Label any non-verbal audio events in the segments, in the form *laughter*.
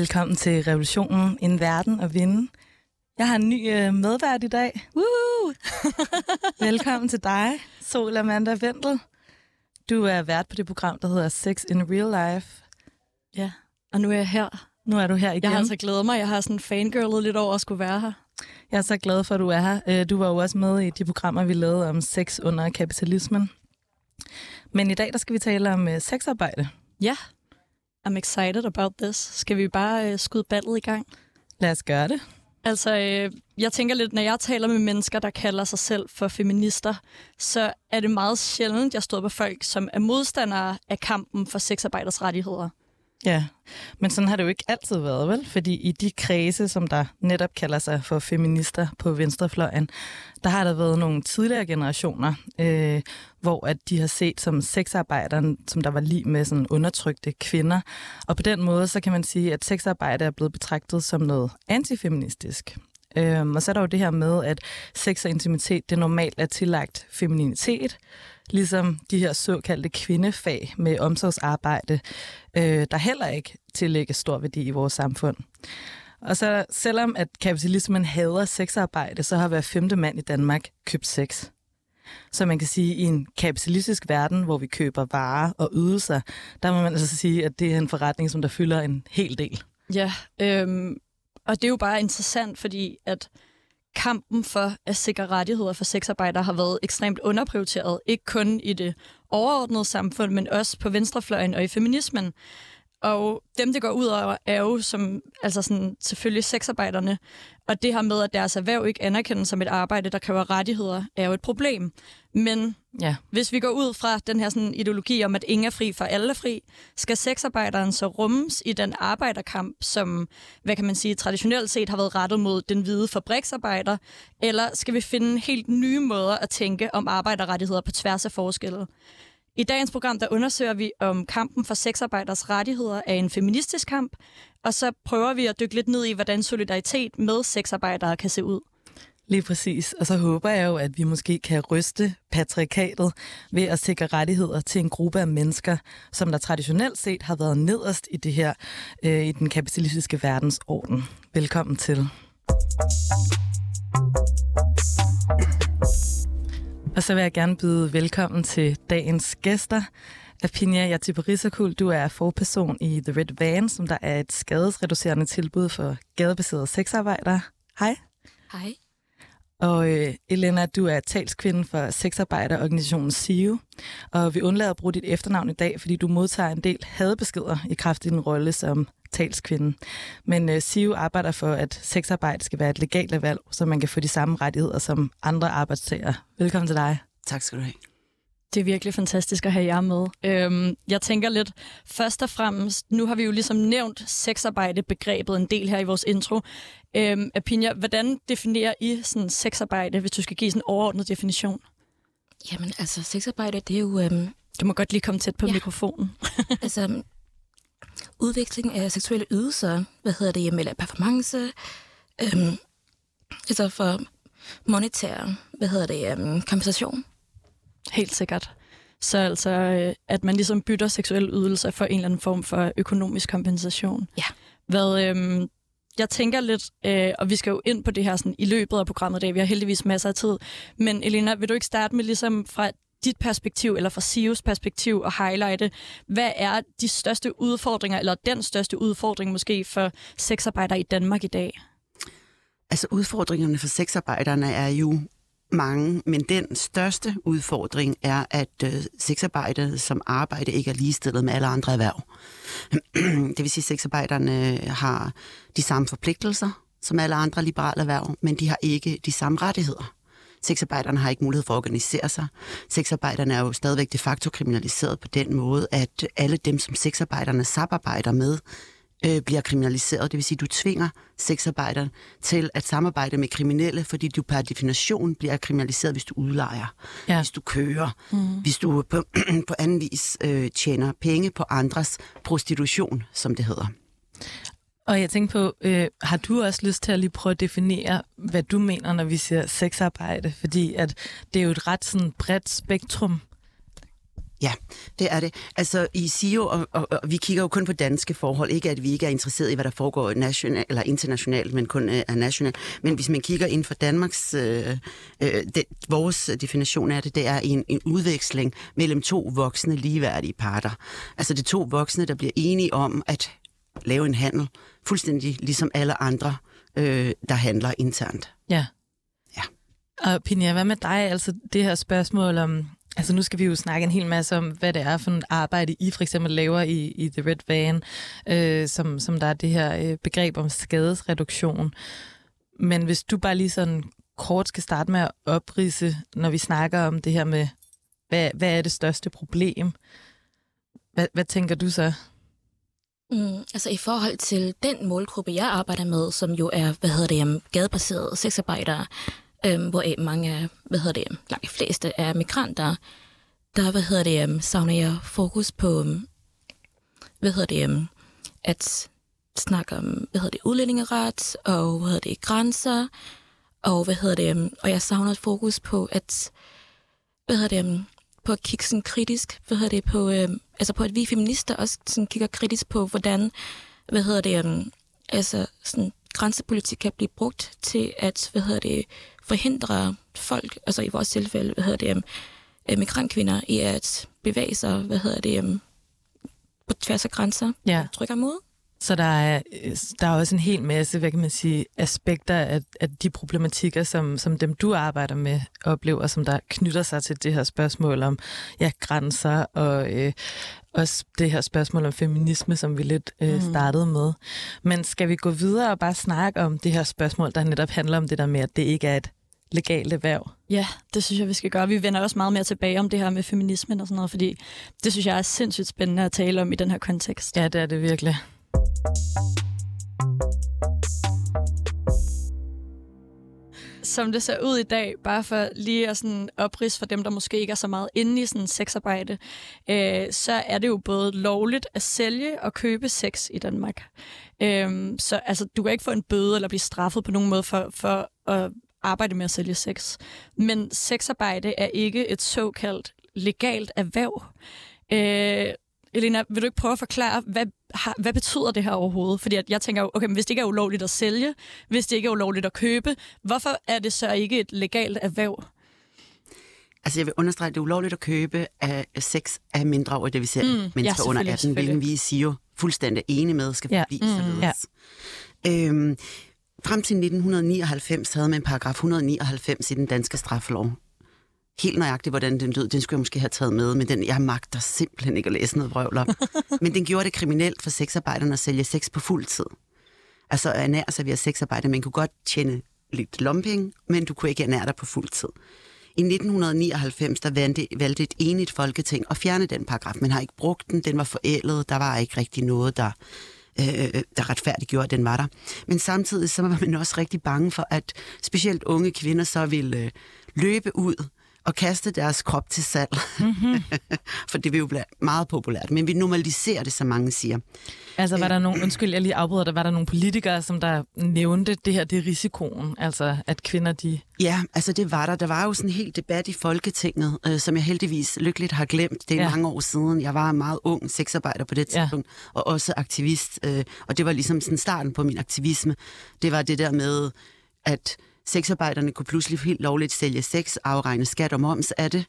Velkommen til Revolutionen, en verden at vinde. Jeg har en ny øh, medvært i dag. Woo! *laughs* Velkommen til dig, Sol Amanda Vendel. Du er vært på det program, der hedder Sex in Real Life. Ja, og nu er jeg her. Nu er du her igen. Jeg har altså glædet mig. Jeg har sådan fangirlet lidt over at skulle være her. Jeg er så glad for, at du er her. Øh, du var jo også med i de programmer, vi lavede om sex under kapitalismen. Men i dag der skal vi tale om øh, sexarbejde. Ja, I'm excited about this. Skal vi bare øh, skyde ballet i gang? Lad os gøre det. Altså, øh, jeg tænker lidt, når jeg taler med mennesker, der kalder sig selv for feminister, så er det meget sjældent, jeg står på folk, som er modstandere af kampen for sexarbejders rettigheder. Ja, men sådan har det jo ikke altid været, vel? Fordi i de kredse, som der netop kalder sig for feminister på venstrefløjen, der har der været nogle tidligere generationer, øh, hvor at de har set som sexarbejderen, som der var lige med sådan undertrykte kvinder. Og på den måde, så kan man sige, at sexarbejde er blevet betragtet som noget antifeministisk. Øhm, og så er der jo det her med, at sex og intimitet, det normalt er tillagt femininitet, ligesom de her såkaldte kvindefag med omsorgsarbejde, øh, der heller ikke tillægger stor værdi i vores samfund. Og så selvom at kapitalismen hader sexarbejde, så har hver femte mand i Danmark købt sex. Så man kan sige, at i en kapitalistisk verden, hvor vi køber varer og ydelser, der må man altså sige, at det er en forretning, som der fylder en hel del. Ja, øhm, og det er jo bare interessant, fordi at kampen for at sikre rettigheder for sexarbejdere har været ekstremt underprioriteret, ikke kun i det overordnede samfund, men også på venstrefløjen og i feminismen. Og dem, det går ud over, er jo som, altså sådan, selvfølgelig sexarbejderne. Og det her med, at deres erhverv ikke anerkendes som et arbejde, der kræver rettigheder, er jo et problem. Men ja. hvis vi går ud fra den her sådan, ideologi om, at ingen er fri for alle er fri, skal sexarbejderen så rummes i den arbejderkamp, som, hvad kan man sige, traditionelt set har været rettet mod den hvide fabriksarbejder, eller skal vi finde helt nye måder at tænke om arbejderrettigheder på tværs af forskelle? I dagens program der undersøger vi, om kampen for sexarbejders rettigheder er en feministisk kamp, og så prøver vi at dykke lidt ned i, hvordan solidaritet med sexarbejdere kan se ud. Lige præcis. Og så håber jeg jo, at vi måske kan ryste patriarkatet ved at sikre rettigheder til en gruppe af mennesker, som der traditionelt set har været nederst i det her, øh, i den kapitalistiske verdensorden. Velkommen til. Og så vil jeg gerne byde velkommen til dagens gæster. Apinia Yatibarisakul, du er forperson i The Red Van, som der er et skadesreducerende tilbud for gadebaserede sexarbejdere. Hej. Hej. Og øh, Elena, du er talskvinde for sexarbejderorganisationen SIO, og vi undlader at bruge dit efternavn i dag, fordi du modtager en del hadbeskeder i kraft af din rolle som talskvinde. Men øh, SIO arbejder for, at sexarbejde skal være et legalt valg, så man kan få de samme rettigheder som andre arbejdstagere. Velkommen til dig. Tak skal du have. Det er virkelig fantastisk at have jer med. Øhm, jeg tænker lidt, først og fremmest, nu har vi jo ligesom nævnt sexarbejde-begrebet en del her i vores intro. Øhm, Apinja, hvordan definerer I sådan sexarbejde, hvis du skal give sådan en overordnet definition? Jamen, altså, sexarbejde, det er jo... Øhm... Du må godt lige komme tæt på ja. mikrofonen. *laughs* altså, udveksling af seksuelle ydelser, hvad hedder det, eller performance, øhm, altså for monetær, hvad hedder det, øhm, kompensation. Helt sikkert. Så altså, øh, at man ligesom bytter seksuelle ydelser for en eller anden form for økonomisk kompensation. Ja. Hvad, øhm, jeg tænker lidt, øh, og vi skal jo ind på det her sådan, i løbet af programmet i dag, vi har heldigvis masser af tid, men Elena, vil du ikke starte med ligesom fra dit perspektiv, eller fra SIOs perspektiv, og highlighte, hvad er de største udfordringer, eller den største udfordring måske for sexarbejdere i Danmark i dag? Altså udfordringerne for sexarbejderne er jo mange, men den største udfordring er, at øh, sexarbejde som arbejde ikke er ligestillet med alle andre erhverv. *clears throat* det vil sige, at sexarbejderne har de samme forpligtelser som alle andre liberale erhverv, men de har ikke de samme rettigheder. Sexarbejderne har ikke mulighed for at organisere sig. Sexarbejderne er jo stadigvæk de facto kriminaliseret på den måde, at alle dem, som sexarbejderne samarbejder med, øh, bliver kriminaliseret. Det vil sige, at du tvinger sexarbejdere til at samarbejde med kriminelle, fordi du per definition bliver kriminaliseret, hvis du udlejer, ja. hvis du kører, mm. hvis du på, *clears throat* på anden vis øh, tjener penge på andres prostitution, som det hedder. Og jeg tænker på, øh, har du også lyst til at lige prøve at definere, hvad du mener, når vi siger sexarbejde? Fordi at det er jo et ret sådan bredt spektrum. Ja, det er det. Altså i SIO, og, og, og vi kigger jo kun på danske forhold, ikke at vi ikke er interesseret i, hvad der foregår national, eller internationalt, men kun øh, er nationalt. Men hvis man kigger inden for Danmarks, øh, øh, det, vores definition af det, det er en, en udveksling mellem to voksne ligeværdige parter. Altså det er to voksne, der bliver enige om at lave en handel, fuldstændig ligesom alle andre, øh, der handler internt. Ja. Ja. Og Pinja, hvad med dig? Altså det her spørgsmål om, altså nu skal vi jo snakke en hel masse om, hvad det er for et arbejde, I for eksempel laver i, i The Red Van, øh, som, som der er det her øh, begreb om skadesreduktion. Men hvis du bare lige sådan kort skal starte med at oprise, når vi snakker om det her med, hvad, hvad er det største problem? Hvad, hvad tænker du så? Mm, altså i forhold til den målgruppe, jeg arbejder med, som jo er, hvad hedder det, gadebaserede sexarbejdere, øhm, hvor mange af, hvad hedder det, langt de fleste er migranter, der, hvad hedder det, savner jeg fokus på, øhm, hvad hedder det, øhm, at snakke om, hvad hedder det, udlændingeret, og hvad hedder det, grænser, og hvad hedder det, øhm, og jeg savner et fokus på, at, hvad hedder det, på at kigge sådan kritisk, hvad hedder det, på, øh, altså på at vi feminister også sådan kigger kritisk på, hvordan, hvad hedder det, um, altså sådan grænsepolitik kan blive brugt til at, hvad hedder det, forhindre folk, altså i vores tilfælde, hvad hedder det, um, migrantkvinder i at bevæge sig, hvad hedder det, um, på tværs af grænser, Ja. trykker mod. Så der er, øh, der er også en hel masse, hvad kan man sige, aspekter af, af de problematikker, som, som dem du arbejder med, oplever, som der knytter sig til det her spørgsmål om ja, grænser, og øh, også det her spørgsmål om feminisme, som vi lidt øh, Mm. startede med. Men skal vi gå videre og bare snakke om det her spørgsmål, der netop handler om det der med, at det ikke er et legalt erhverv? Ja, det synes jeg, vi skal gøre. Vi vender også meget mere tilbage om det her med feminismen og sådan noget, fordi det synes jeg er sindssygt spændende at tale om i den her kontekst. Ja, det er det virkelig. Som det ser ud i dag, bare for lige at sådan oprids for dem, der måske ikke er så meget inde i sådan sexarbejde, øh, så er det jo både lovligt at sælge og købe sex i Danmark. Øh, så altså, du kan ikke få en bøde eller blive straffet på nogen måde for, for at arbejde med at sælge sex. Men sexarbejde er ikke et såkaldt legalt erhverv. Øh, Elena, vil du ikke prøve at forklare, hvad, har, hvad betyder det her overhovedet? Fordi at jeg tænker jo, okay, men hvis det ikke er ulovligt at sælge, hvis det ikke er ulovligt at købe, hvorfor er det så ikke et legalt erhverv? Altså jeg vil understrege, at det er ulovligt at købe af sex af mindreårige, det vil sige Mm, mm, ja, mennesker under selvfølgelig, 18, hvilken vi siger jo fuldstændig enige med, skal Ja, forblive mm, således. Øhm, frem til 1999 havde man paragraf 199 i den danske straffelov. Helt nøjagtigt, hvordan den lød, den skulle jeg måske have taget med, men den, jeg magter simpelthen ikke at læse noget vrøvl op. *laughs* men den gjorde det kriminelt for sexarbejderne at sælge sex på fuld tid. Altså ernære sig via sexarbejde. Man kunne godt tjene lidt lomping, men du kunne ikke ernære dig på fuld tid. I 1999 der valgte, valgte et enigt folketing at fjerne den paragraf. Man har ikke brugt den, den var forældet, der var ikke rigtig noget, der, øh, der retfærdiggjorde, at den var der. Men samtidig så var man også rigtig bange for, at specielt unge kvinder så ville øh, løbe ud og kaste deres krop til salg. Mm-hmm. *laughs* for det vil jo blive meget populært. Men vi normaliserer det, som mange siger. Altså var der nogen, undskyld, jeg lige afbryder dig, var der nogle politikere, som der nævnte det her, det er risikoen, altså at kvinder de... Ja, altså det var der. Der var jo sådan en hel debat i Folketinget, øh, som jeg heldigvis lykkeligt har glemt. Det er Ja. ja. mange år siden. Jeg var meget ung sexarbejder på det Ja. tidspunkt, og også aktivist. Øh, og det var ligesom sådan starten på min aktivisme. Det var det der med, at sexarbejderne kunne pludselig helt lovligt sælge sex, afregne skat og moms af det.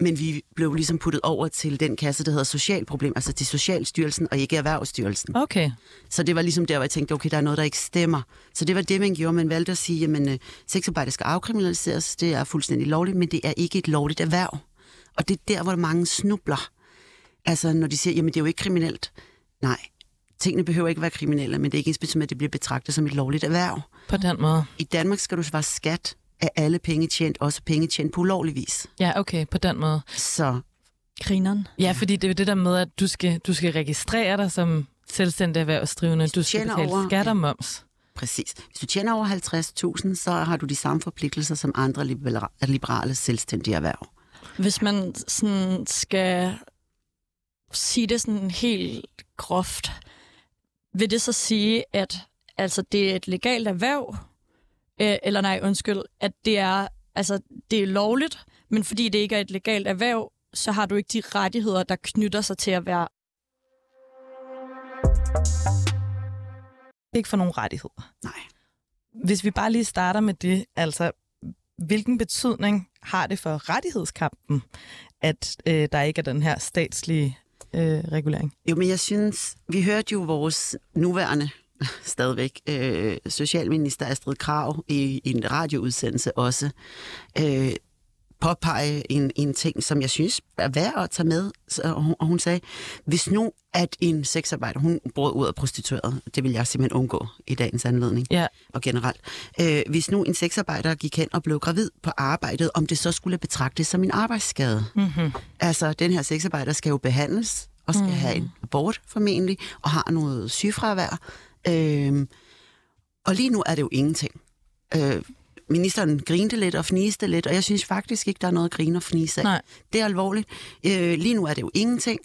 Men vi blev ligesom puttet over til den kasse, der hedder Socialproblem, altså til Socialstyrelsen og ikke Erhvervsstyrelsen. Okay, Så det var ligesom der, hvor jeg tænkte, okay, der er noget, der ikke stemmer. Så det var det, man gjorde. Man valgte at sige, at øh, sexarbejde skal afkriminaliseres. Det er fuldstændig lovligt, men det er ikke et lovligt erhverv. Og det er der, hvor mange snubler. Altså, når de siger, jamen det er jo ikke kriminelt. Nej, tingene behøver ikke være kriminelle, men det er ikke ens med, at det bliver betragtet som et lovligt erhverv. på den måde. I Danmark skal du svare skat af alle penge tjent, også penge tjent på ulovlig vis. Ja, okay, på den måde. Så Grineren. Ja, fordi det er jo det der med, at du skal, du skal registrere dig som selvstændig erhvervsdrivende. Du skal tjener betale over- skat og moms. præcis. Hvis du tjener over 50.000, så har du de samme forpligtelser som andre libera- liberale selvstændige erhverv. Hvis man sådan skal sige det sådan helt groft, vil det så sige, at altså, det er et legalt erhverv, øh, eller nej, undskyld, at det er, altså, det er lovligt, men fordi det ikke er et legalt erhverv, så har du ikke de rettigheder, der knytter sig til at være Ikke for nogen rettigheder. Nej. Hvis vi bare lige starter med det, altså hvilken betydning har det for rettighedskampen, at øh, der ikke er den her statslige Øh, regulering? Jo, men jeg synes, vi hørte jo vores nuværende stadigvæk øh, socialminister Astrid Krav i, i en radioudsendelse også øh, påpege en, en ting, som jeg synes er værd at tage med. Så, og, hun, og hun sagde, hvis nu at en sexarbejder, hun brød ud af prostitueret, det vil jeg simpelthen undgå i dagens anledning Ja. og generelt. Øh, hvis nu en sexarbejder gik hen og blev gravid på arbejdet, om det så skulle betragtes som en arbejdsskade. Mm-hmm. Altså, den her sexarbejder skal jo behandles, og skal mm. have en abort formentlig, og har noget sygefravær. Øhm, og lige nu er det jo ingenting. Øh, ministeren grinte lidt og fniste lidt, og jeg synes faktisk ikke, der er noget at grine og fnise af. Nej. Det er alvorligt. Øh, lige nu er det jo ingenting,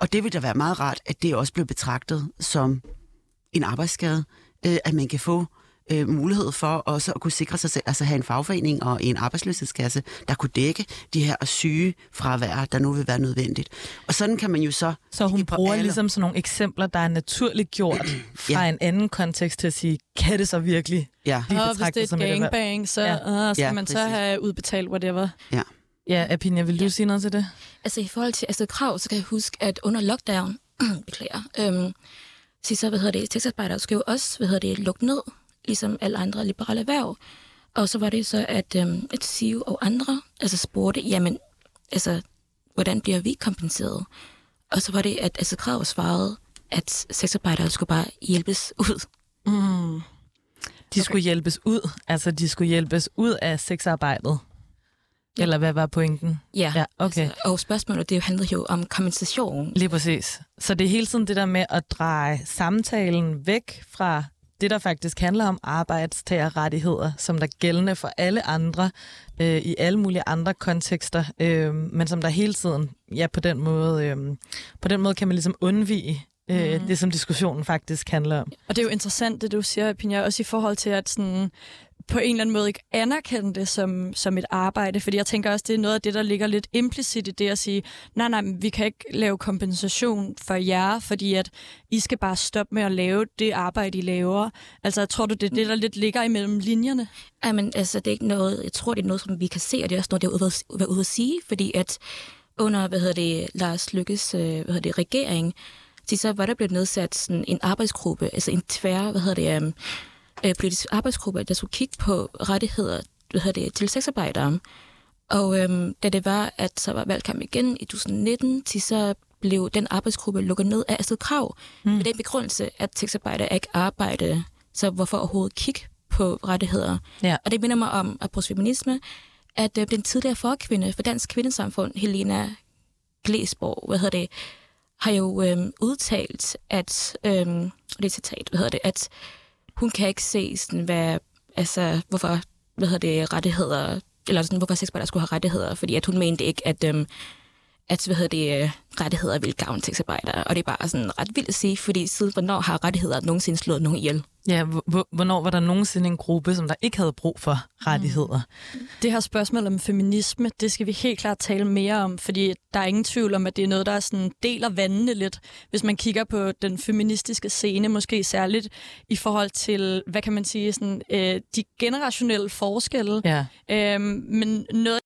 og det vil da være meget rart, at det også bliver betragtet som en arbejdsskade, øh, at man kan få øh, mulighed for også at kunne sikre sig selv, altså have en fagforening og en arbejdsløshedskasse, der kunne dække de her syge fravær, der nu vil være nødvendigt. Og sådan kan man jo så... Så hun bruger alle- ligesom sådan nogle eksempler, der er naturligt gjort *clears throat* fra Ja. en anden kontekst til at sige, kan det så virkelig Ja, blive Og hvis det er et gangbang, så Ja. ja. uh, skal Ja, man så præcis. have udbetalt whatever. Ja, Apinja, vil du Ja. sige noget til det? Altså i forhold til Astrid Krav, så kan jeg huske, at under lockdown, *clears throat* beklager, øhm, så, så hvad hedder det, sexarbejdere skulle jo også, hvad hedder det, lukke ned, ligesom alle andre liberale erhverv. Og så var det så, at, øhm, at SIV og andre altså spurgte, jamen, altså, hvordan bliver vi kompenseret? Og så var det, at Astrid Krav svarede, at sexarbejdere skulle bare hjælpes ud. Mm. De skulle hjælpes ud, altså de skulle hjælpes ud af sexarbejdet. Ja. Eller hvad var pointen? Ja, Ja, okay. altså, og spørgsmålet, det handlede jo om kompensation. Lige præcis. Så det er hele tiden det der med at dreje samtalen væk fra det, der faktisk handler om arbejdstagerrettigheder, som der er gældende for alle andre, øh, i alle mulige andre kontekster, øh, men som der hele tiden, ja, på den måde, øh, på den måde kan man ligesom undvige øh, Mhm. det, som diskussionen faktisk handler om. Og det er jo interessant, det du siger, Pinja, også i forhold til at sådan, på en eller anden måde ikke anerkende det som, som et arbejde, fordi jeg tænker også, det er noget af det, der ligger lidt implicit i det at sige, nej, nej, vi kan ikke lave kompensation for jer, fordi at I skal bare stoppe med at lave det arbejde, I laver. Altså, jeg tror du, det er det, der lidt ligger imellem linjerne? Jamen, altså, det er ikke noget, jeg tror, det er noget, som vi kan se, og det er også noget, det er ude at, ude at sige, fordi at under, hvad hedder det, Lars Lykkes, øh, hvad hedder det, regering, så var der blevet nedsat sådan en arbejdsgruppe, altså en tvær, hvad hedder det, um, øh, politisk arbejdsgruppe, der skulle kigge på rettigheder, hvad hedder det, til sexarbejdere. Og øhm, da det var, at så var valgkamp igen i 2019, til så blev den arbejdsgruppe lukket ned af Astrid Krav, mm. med den begrundelse, at sexarbejdere ikke arbejde, så hvorfor overhovedet kigge på rettigheder? Ja. Og det minder mig om, apropos feminisme, at øh, den tidligere forkvinde for Dansk Kvindesamfund, Helena Glesborg, hvad hedder det, har jo øhm, udtalt, at, øhm, og det er citat, hvad hedder det, at hun kan ikke se, sådan, hvad, altså, hvorfor, hvad hedder det, rettigheder, eller sådan, hvorfor sexarbejdere skulle have rettigheder, fordi at hun mente ikke, at, øhm, at hvad hedder det, øh, rettigheder vil gavne sexarbejdere. Og det er bare sådan ret vildt at sige, fordi siden hvornår har rettigheder nogensinde slået nogen ihjel? Ja, hvor- hvornår var der nogensinde en gruppe, som der ikke havde brug for rettigheder? Det her spørgsmål om feminisme, det skal vi helt klart tale mere om, fordi der er ingen tvivl om, at det er noget, der sådan deler vandene lidt, hvis man kigger på den feministiske scene, måske særligt i forhold til, hvad kan man sige, sådan, øh, de generationelle forskelle. Ja. Øhm, men noget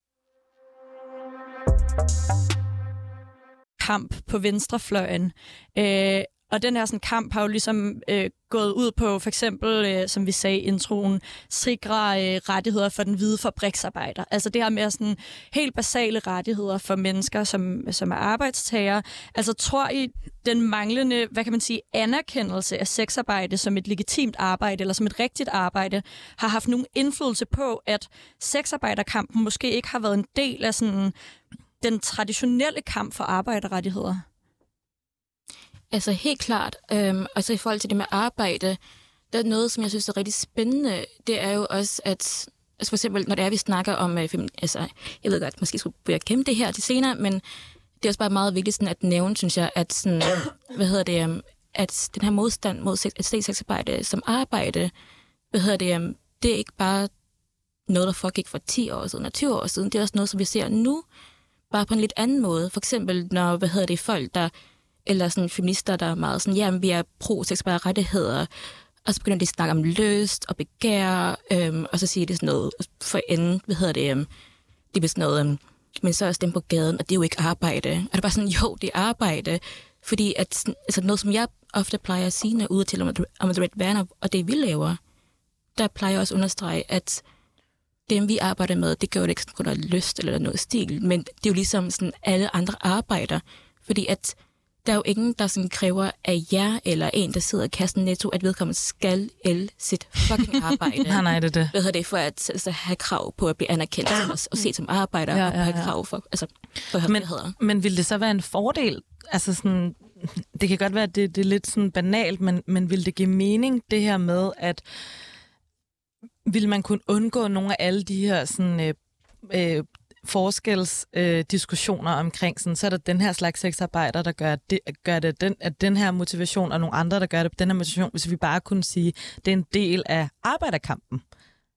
kamp på venstrefløjen. Øh, og den her sådan, kamp har jo ligesom øh, gået ud på, for eksempel, øh, som vi sagde i introen, sikre øh, rettigheder for den hvide fabriksarbejder. Altså det her med sådan helt basale rettigheder for mennesker, som, som er arbejdstager. Altså tror I, den manglende, hvad kan man sige, anerkendelse af sexarbejde som et legitimt arbejde, eller som et rigtigt arbejde, har haft nogen indflydelse på, at sexarbejderkampen måske ikke har været en del af sådan den traditionelle kamp for arbejderrettigheder? Altså helt klart. Øhm, og så i forhold til det med arbejde, der er noget, som jeg synes er rigtig spændende. Det er jo også, at altså for eksempel, når det er, vi snakker om, øh, altså, jeg ved godt, måske skulle jeg kæmpe det her til senere, men det er også bare meget vigtigt sådan at nævne, synes jeg, at sådan, hvad hedder det, um, at den her modstand mod sex, at se sexarbejde som arbejde, hvad hedder det, um, det er ikke bare noget, der foregik for 10 år siden og 20 år siden. Det er også noget, som vi ser nu bare på en lidt anden måde. For eksempel, når, hvad hedder det, folk, der, eller sådan feminister, der er meget sådan, jamen, vi er pro-seksuelle rettigheder, og så begynder de at snakke om lyst og begær, øhm, og så siger de sådan noget for enden, hvad hedder det, øhm, det er sådan noget, øhm, men så er dem på gaden, og det er jo ikke arbejde. Og det er bare sådan, jo, det er arbejde. Fordi at, altså noget, som jeg ofte plejer at sige, når jeg ude til om, om The Red Banner, og det vi laver, der plejer jeg også at understrege, at dem, vi arbejder med, det gør det ikke sådan, kun lyst eller noget stil, men det er jo ligesom sådan alle andre arbejder. Fordi at der er jo ingen, der sådan kræver af jer eller en, der sidder i kassen netto, at vedkommende skal el sit fucking *laughs* arbejde. nej, nej, det er det. Hvad hedder det, for at altså, have krav på at blive anerkendt og, og set som arbejder, ja, ja, ja. og have krav for, altså, for men, men vil det så være en fordel? Altså sådan, det kan godt være, at det, det er lidt sådan banalt, men, men vil det give mening, det her med, at vil man kunne undgå nogle af alle de her sådan, øh, øh, forskelsdiskussioner øh, omkring, sådan, så er der den her slags sexarbejder, der gør, det, gør det den, at den her motivation, og nogle andre, der gør det den her motivation, hvis vi bare kunne sige, det er en del af arbejderkampen.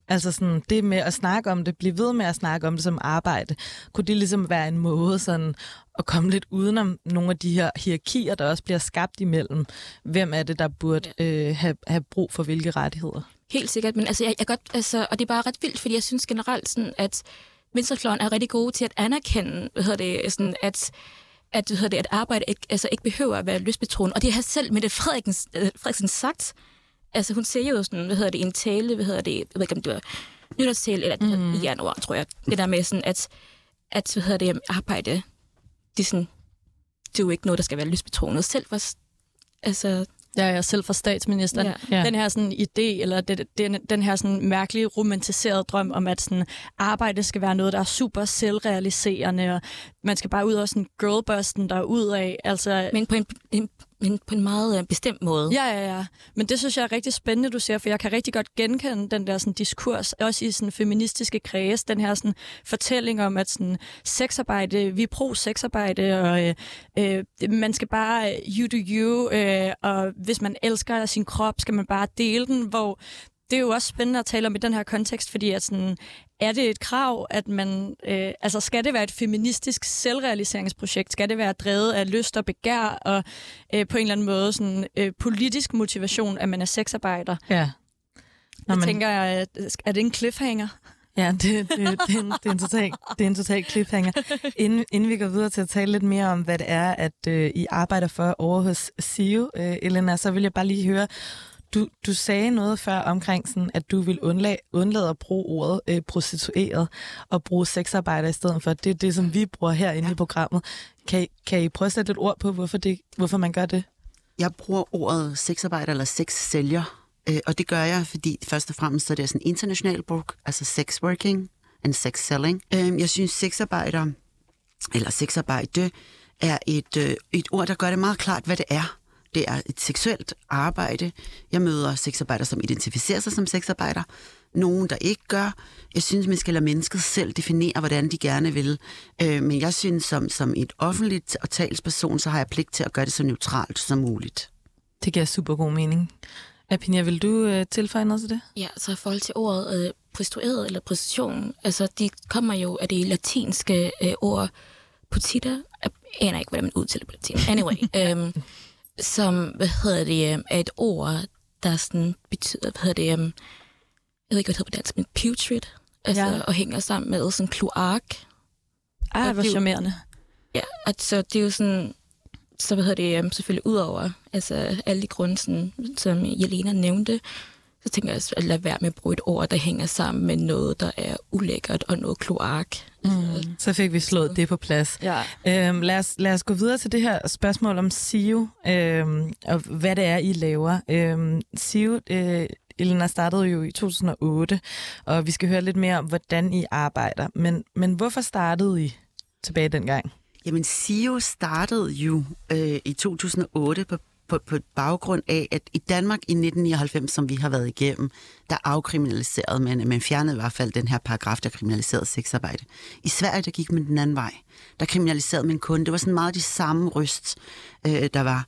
Altså sådan, det med at snakke om det, blive ved med at snakke om det som arbejde, kunne det ligesom være en måde sådan at komme lidt udenom nogle af de her hierarkier, der også bliver skabt imellem, hvem er det, der burde øh, have, have brug for hvilke rettigheder? Helt sikkert, men altså, jeg, jeg godt, altså, og det er bare ret vildt, fordi jeg synes generelt, sådan, at venstrefløjen er rigtig gode til at anerkende, hvad hedder det, sådan, at at, hvad hedder det, at arbejde ikke, altså, ikke behøver at være lystbetonet. Og det har selv Mette Frederiksen, øh, Frederiksen sagt. Altså, hun siger jo sådan, hvad hedder det, en tale, hvad hedder det, jeg ved ikke, om det var nytårstale, eller mm. i januar, tror jeg. Det der med sådan, at, at hvad hedder det, arbejde, det er sådan, det er jo ikke noget, der skal være lystbetonet. Selv var, altså, Ja, jeg selv fra statsministeren. Ja. Ja. Den her sådan idé, eller det, den, den her sådan mærkelige romantiserede drøm om, at sådan arbejde skal være noget, der er super selvrealiserende, og man skal bare ud af sådan girlbusten der er ud af. Altså, Men på en, en men på en meget øh, bestemt måde. Ja, ja, ja. Men det synes jeg er rigtig spændende, du siger, for jeg kan rigtig godt genkende den der sådan, diskurs, også i sådan feministiske kreds, den her sådan, fortælling om, at sådan, sexarbejde, vi er pro-sexarbejde, og øh, øh, man skal bare you do you, øh, og hvis man elsker sin krop, skal man bare dele den, hvor det er jo også spændende at tale om i den her kontekst, fordi at sådan, er det et krav, at man, øh, altså skal det være et feministisk selvrealiseringsprojekt? Skal det være drevet af lyst og begær og øh, på en eller anden måde sådan øh, politisk motivation, at man er sexarbejder? Ja. Nå, jeg men... tænker, jeg, er det en cliffhanger? Ja, det, det, det, er en, det, er en total, det er en total cliffhanger. Inden, inden vi går videre til at tale lidt mere om, hvad det er, at øh, I arbejder for over hos SIO, øh, Elena, så vil jeg bare lige høre, du, du sagde noget før omkring, sådan, at du vil undlade, undlade at bruge ordet øh, prostitueret og bruge sexarbejder i stedet for. Det er det, som vi bruger herinde ja. i programmet. Kan, kan I prøve at sætte et ord på, hvorfor, det, hvorfor man gør det? Jeg bruger ordet sexarbejder eller sexsælger, øh, og det gør jeg, fordi først og fremmest så er det sådan en international brug, altså sex working and sex selling. Øh, jeg synes sexarbejder eller sexarbejde er et, øh, et ord, der gør det meget klart, hvad det er. Det er et seksuelt arbejde. Jeg møder sexarbejdere, som identificerer sig som sexarbejder. Nogen, der ikke gør. Jeg synes, man skal lade mennesket selv definere, hvordan de gerne vil. Øh, men jeg synes, som, som et offentligt og talsperson, så har jeg pligt til at gøre det så neutralt som muligt. Det giver super god mening. Apinia, vil du øh, tilføje noget til det? Ja, så i forhold til ordet øh, prostitueret eller prostitution, altså de kommer jo af det latinske øh, ord potita. Jeg aner ikke, hvordan man udtaler på latin. Anyway, *laughs* øhm, som, hvad hedder det, øhm, er et ord, der sådan betyder, hvad hedder det, um, jeg ved ikke, hvad det hedder på dansk, men putrid, altså, ja. og hænger sammen med sådan kloak. Ej, hvor charmerende. Ja, altså det er jo sådan, så hvad hedder det, um, selvfølgelig ud over altså, alle de grunde, sådan, som Jelena nævnte, så tænker jeg at lade være med at bruge et ord, der hænger sammen med noget, der er ulækkert og noget kloak. Mm. Så fik vi slået det på plads. Ja. Øhm, lad, os, lad os gå videre til det her spørgsmål om SIO, øhm, og hvad det er, I laver. Øhm, SIO, øh, Elena startede jo i 2008, og vi skal høre lidt mere om, hvordan I arbejder. Men, men hvorfor startede I tilbage dengang? Jamen, SIO startede jo øh, i 2008 på på, på baggrund af, at i Danmark i 1999, som vi har været igennem, der afkriminaliserede man, man fjernede i hvert fald den her paragraf, der kriminaliserede sexarbejde. I Sverige, der gik man den anden vej. Der kriminaliserede man kun. Det var sådan meget de samme ryst, øh, der var.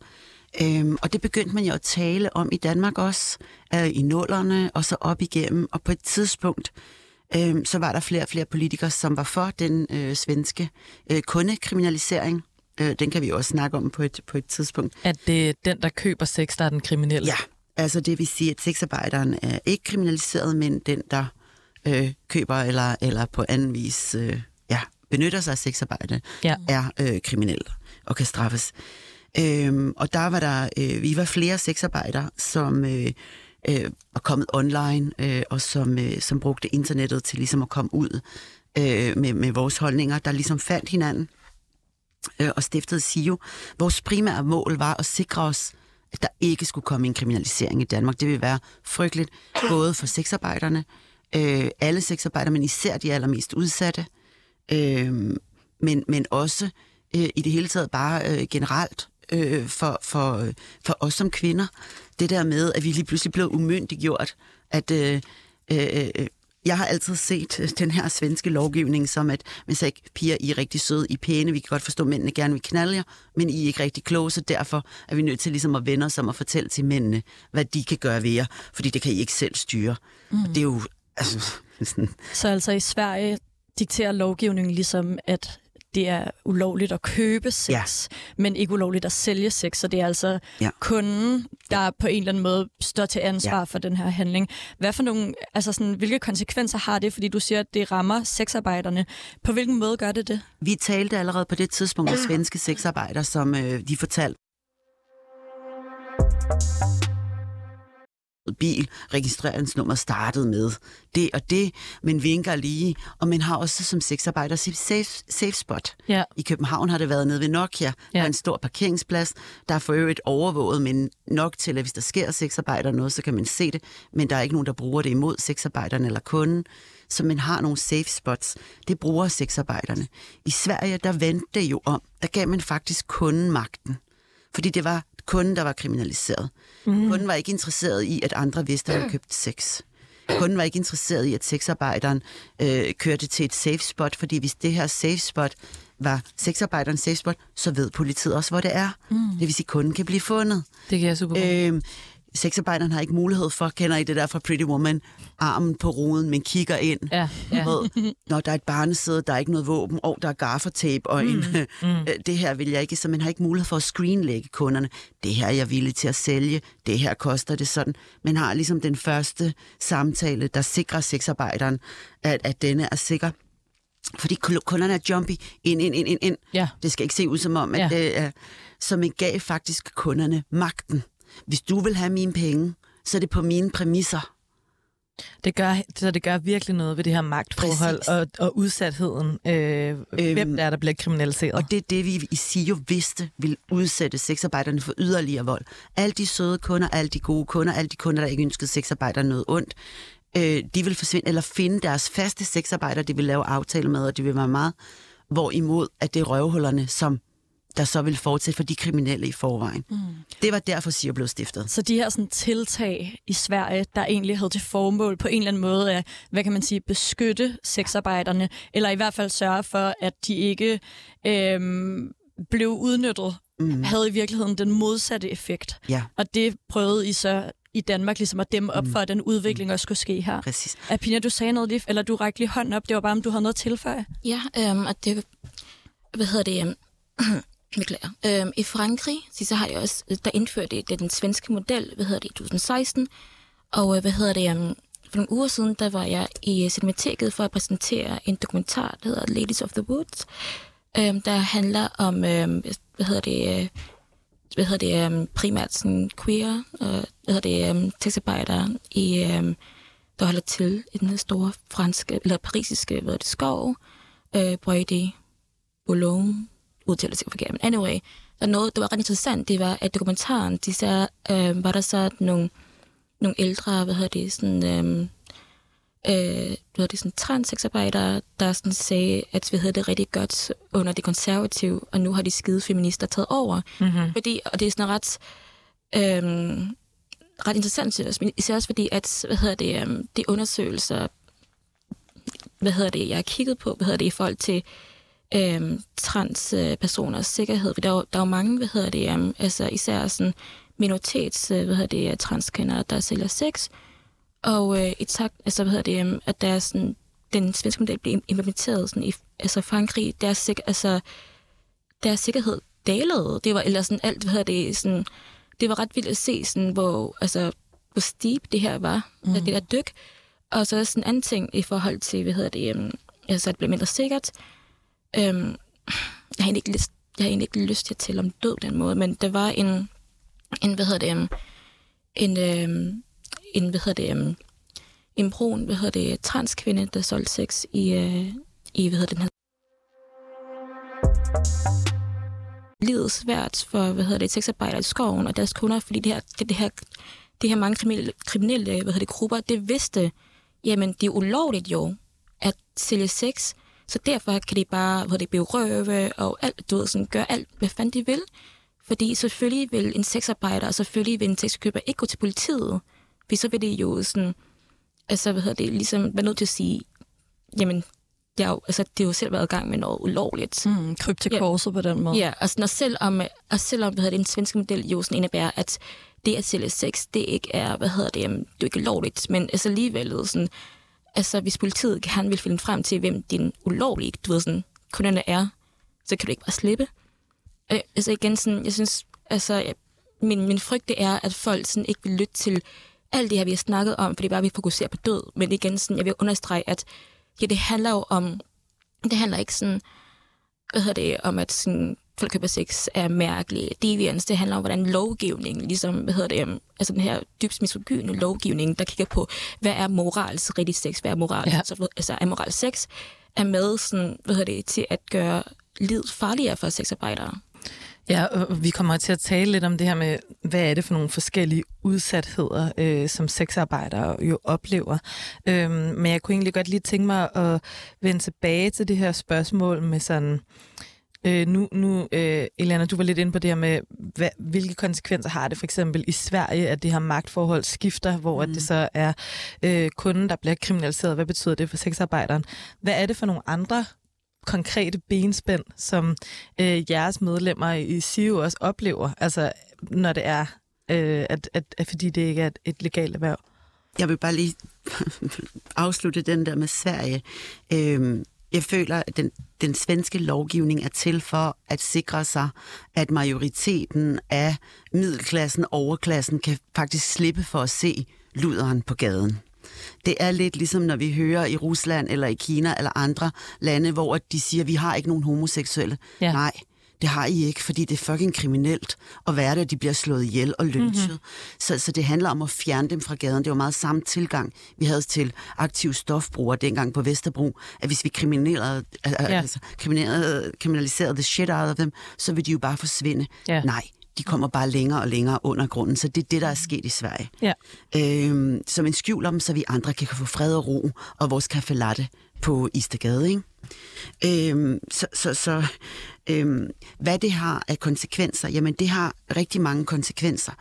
Øhm, og det begyndte man jo at tale om i Danmark også, øh, i nullerne og så op igennem. Og på et tidspunkt, øh, så var der flere og flere politikere, som var for den øh, svenske øh, kundekriminalisering. Øh, den kan vi også snakke om på et, på et tidspunkt. At det er den, der køber sex, der er den kriminelle? Ja, altså det vil sige, at sexarbejderen er ikke kriminaliseret, men den, der øh, køber eller, eller på anden vis øh, ja, benytter sig af sexarbejde, Ja. er øh, kriminel og kan straffes. Øhm, og der var der, øh, vi var flere sexarbejdere, som øh, øh, var kommet online, øh, og som, øh, som brugte internettet til ligesom at komme ud øh, med, med vores holdninger, der ligesom fandt hinanden øh, og stiftede SIO. Vores primære mål var at sikre os, at der ikke skulle komme en kriminalisering i Danmark. Det ville være frygteligt, både for sexarbejderne, øh, alle sexarbejdere, men især de allermest udsatte, øh, men, men også øh, i det hele taget bare øh, generelt øh, for, for, øh, for os som kvinder. Det der med, at vi lige pludselig blev umyndiggjort, at øh, øh, øh, jeg har altid set øh, den her svenske lovgivning som, at hvis ikke piger, I er rigtig søde, I er pæne, vi kan godt forstå, at mændene gerne vil knalde jer, men I er ikke rigtig kloge, så derfor er vi nødt til ligesom at vende os om at fortælle til mændene, hvad de kan gøre ved jer, fordi det kan I ikke selv styre. Mm. Og det er jo, altså, *laughs* sådan, Så altså i Sverige dikterer lovgivningen ligesom, at det er ulovligt at købe sex, Ja. men ikke ulovligt at sælge sex. Så det er altså Ja. ja. kunden, der på en eller anden måde står til ansvar Ja. ja. for den her handling. Hvad for nogle, altså sådan, hvilke konsekvenser har det? Fordi du siger, at det rammer sexarbejderne. På hvilken måde gør det det? Vi talte allerede på det tidspunkt med svenske sexarbejdere, som øh, de fortalte, bil, registreringsnummer startede med det og det, men vinker lige, og man har også som sexarbejder sit safe, safe spot. Ja. I København har det været nede ved Nokia, ja. der er en stor parkeringsplads, der er for øvrigt overvåget, men nok til, at hvis der sker sexarbejder noget, så kan man se det, men der er ikke nogen, der bruger det imod sexarbejderne eller kunden, så man har nogle safe spots. Det bruger sexarbejderne. I Sverige, der vendte det jo om. Der gav man faktisk kunden magten. Fordi det var kunden, der var kriminaliseret. Mm. Kunden var ikke interesseret i, at andre vidste, at han købte sex. Kunden var ikke interesseret i, at sexarbejderen øh, kørte til et safe spot, fordi hvis det her safe spot var sexarbejderens safe spot, så ved politiet også, hvor det er. Mm. Det vil sige, at kunden kan blive fundet. Det kan jeg super godt. Øhm, sexarbejderen har ikke mulighed for, kender I det der fra Pretty Woman, armen på ruden, men kigger ind. Ja, ja. Ved, når der er et barnesæde, der er ikke noget våben, og der er gaffertape, og en, *laughs* mm. øh, det her vil jeg ikke, så man har ikke mulighed for at screenlægge kunderne. Det her er jeg villig til at sælge, det her koster det sådan. Man har ligesom den første samtale, der sikrer sexarbejderen, at, at denne er sikker. Fordi kunderne er jumpy ind, ind, ind, ind, ind. Ja. Det skal ikke se ud som om, at Ja. det er... Så man gav faktisk kunderne magten. Hvis du vil have mine penge, så er det på mine præmisser. Det gør, så det gør virkelig noget ved det her magtforhold Præcis. og, og udsatheden. Øh, øhm, hvem der er, der bliver kriminaliseret. Og det er det, vi i SIO vidste ville udsætte sexarbejderne for yderligere vold. Alle de søde kunder, alle de gode kunder, alle de kunder, der ikke ønskede sexarbejdere noget ondt, øh, de vil forsvinde, eller finde deres faste sexarbejdere, de vil lave aftaler med, og det vil være meget. Hvorimod, at det er røvhullerne, som der så vil fortsætte for de kriminelle i forvejen. Mm. Det var derfor SIO blev stiftet. Så de her sådan, tiltag i Sverige, der egentlig havde til formål på en eller anden måde at, hvad kan man sige, beskytte sexarbejderne, eller i hvert fald sørge for, at de ikke øhm, blev udnyttet, mm. havde i virkeligheden den modsatte effekt. Ja, Og det prøvede I så i Danmark ligesom at dæmme op for, at den udvikling også skulle ske her. præcis. Apina, du sagde noget lige, eller du rækte lige hånden op. Det var bare, om du havde noget at tilføje. Ja, øhm, og det, hvad hedder det, øhm, *clears throat* beklager. Øhm, I Frankrig, så, har de også, der indførte det den svenske model, hvad hedder det, i 2016, og øh, hvad hedder det, um, for nogle uger siden, der var jeg i øh, Cinemateket for at præsentere en dokumentar, der hedder Ladies of the Woods, øhm, der handler om, øhm, hvad hedder det, øh, hvad hedder det, um, primært sådan queer, og hvad hedder det, øhm, um, tekstarbejdere i, øhm, der holder til i den her store franske, eller parisiske, hvad hedder det, skov, øh, Brady, Boulogne, udtaler det sikkert forkert, men anyway, der er noget, der var ret interessant, det var, at dokumentaren, de så, øh, var der så nogle, nogle ældre, hvad hedder det, sådan, øh, øh, hvad det, sådan transsexarbejdere, der sådan sagde, at vi havde det rigtig godt under de konservative, og nu har de skide feminister taget over. Mm-hmm. Fordi, og det er sådan ret, øhm, ret interessant os, men især også fordi, at, hvad hedder det, øhm, de undersøgelser, hvad hedder det, jeg har kigget på, hvad hedder det, i forhold til øhm, transpersoners sikkerhed, for der, er jo- der er jo mange, hvad hedder det, øhm, altså især sådan minoritets, øh, hvad hedder det, transkender, der sælger sex, og øh, i takt, altså hvad hedder det, øhm, at der er sådan, den svenske model blev implementeret sådan i altså Frankrig, deres, sik- altså, deres sikkerhed dalede. Det var, eller sådan alt, hvad hedder det, sådan, det var ret vildt at se, sådan, hvor, altså, hvor steep det her var, mm. det der dyk. Og så sådan en anden ting i forhold til, hvad hedder det, um, altså, at det blev mindre sikkert. Øhm, jeg har ikke lyst, jeg har egentlig ikke lyst til at tale om død den måde, men der var en, en hvad hedder det, um, en, øhm, en, hvad hedder det, um, en brun, hvad hedder det, transkvinde, der solgte sex i, øh, i hvad hedder den her livet svært for, hvad hedder det, sexarbejdere i skoven og deres kunder, fordi det her, det, det her, det her mange kriminelle, kriminelle hvad hedder det, grupper, det vidste, jamen det er ulovligt jo at sælge sex, så derfor kan de bare, hvad det, berøve og alt, du ved, sådan, gøre alt, hvad fanden de vil. Fordi selvfølgelig vil en sexarbejder, og selvfølgelig vil en sexkøber ikke gå til politiet, for så vil det jo sådan, altså, hvad hedder det, ligesom være nødt til at sige, jamen, jeg, jo, altså, det er jo selv været i gang med noget ulovligt. Mm, kryb til korset ja. på den måde. Ja, altså, når selvom, og selvom hvad hedder det, den svenske model jo sådan indebærer, at det at sælge sex, det ikke er, hvad hedder det, jamen, det er ikke lovligt, men altså alligevel sådan, altså hvis politiet gerne vil finde frem til, hvem din ulovlige, du ved sådan, kunderne er, så kan du ikke bare slippe. Øh, altså igen sådan, jeg synes, altså jeg, min, min frygt det er, at folk sådan ikke vil lytte til alt det her, vi har snakket om, fordi bare vi fokuserer på død. Men igen, sådan, jeg vil understrege, at ja, det handler jo om, det handler ikke sådan, hvad hedder det, om at sådan, folk køber sex er mærkelige. Deviance, det handler om, hvordan lovgivningen, ligesom, hvad hedder det, um, altså den her dybt misogyne lovgivning, der kigger på, hvad er moralsk rigtig sex, hvad er moral, ja. så, altså er moral sex, er med sådan, hvad hedder det, til at gøre livet farligere for sexarbejdere. Ja, og vi kommer til at tale lidt om det her med, hvad er det for nogle forskellige udsatheder, øh, som sexarbejdere jo oplever. Øhm, men jeg kunne egentlig godt lige tænke mig at vende tilbage til det her spørgsmål med sådan... Øh, nu, nu øh, Eliana, du var lidt inde på det her med, hvad, hvilke konsekvenser har det for eksempel i Sverige, at det her magtforhold skifter, hvor mm. at det så er øh, kunden, der bliver kriminaliseret. Hvad betyder det for sexarbejderen? Hvad er det for nogle andre konkrete benspænd, som øh, jeres medlemmer i SIO også oplever, altså når det er, øh, at, at, at fordi det ikke er et, et legalt erhverv? Jeg vil bare lige *laughs* afslutte den der med Sverige. Øh, jeg føler, at den, den svenske lovgivning er til for at sikre sig, at majoriteten af middelklassen, overklassen, kan faktisk slippe for at se luderen på gaden. Det er lidt ligesom, når vi hører i Rusland eller i Kina eller andre lande, hvor de siger, at vi har ikke nogen homoseksuelle. Ja. Nej, det har I ikke, fordi det er fucking kriminelt at være der, de bliver slået ihjel og lynchet. Mm-hmm. Så, så det handler om at fjerne dem fra gaden. Det var meget samme tilgang, vi havde til aktive stofbrugere dengang på Vesterbro, at hvis vi kriminerede, ja. altså, kriminaliserede, kriminaliserede the shit out of dem, så vil de jo bare forsvinde. Ja. Nej, de kommer bare længere og længere under grunden. Så det er det, der er sket i Sverige. Ja. Øhm, så man skjuler dem, så vi andre kan få fred og ro, og vores kaffe latte på Istegade. Ikke? Øhm, så så, så øhm, hvad det har af konsekvenser, jamen det har rigtig mange konsekvenser.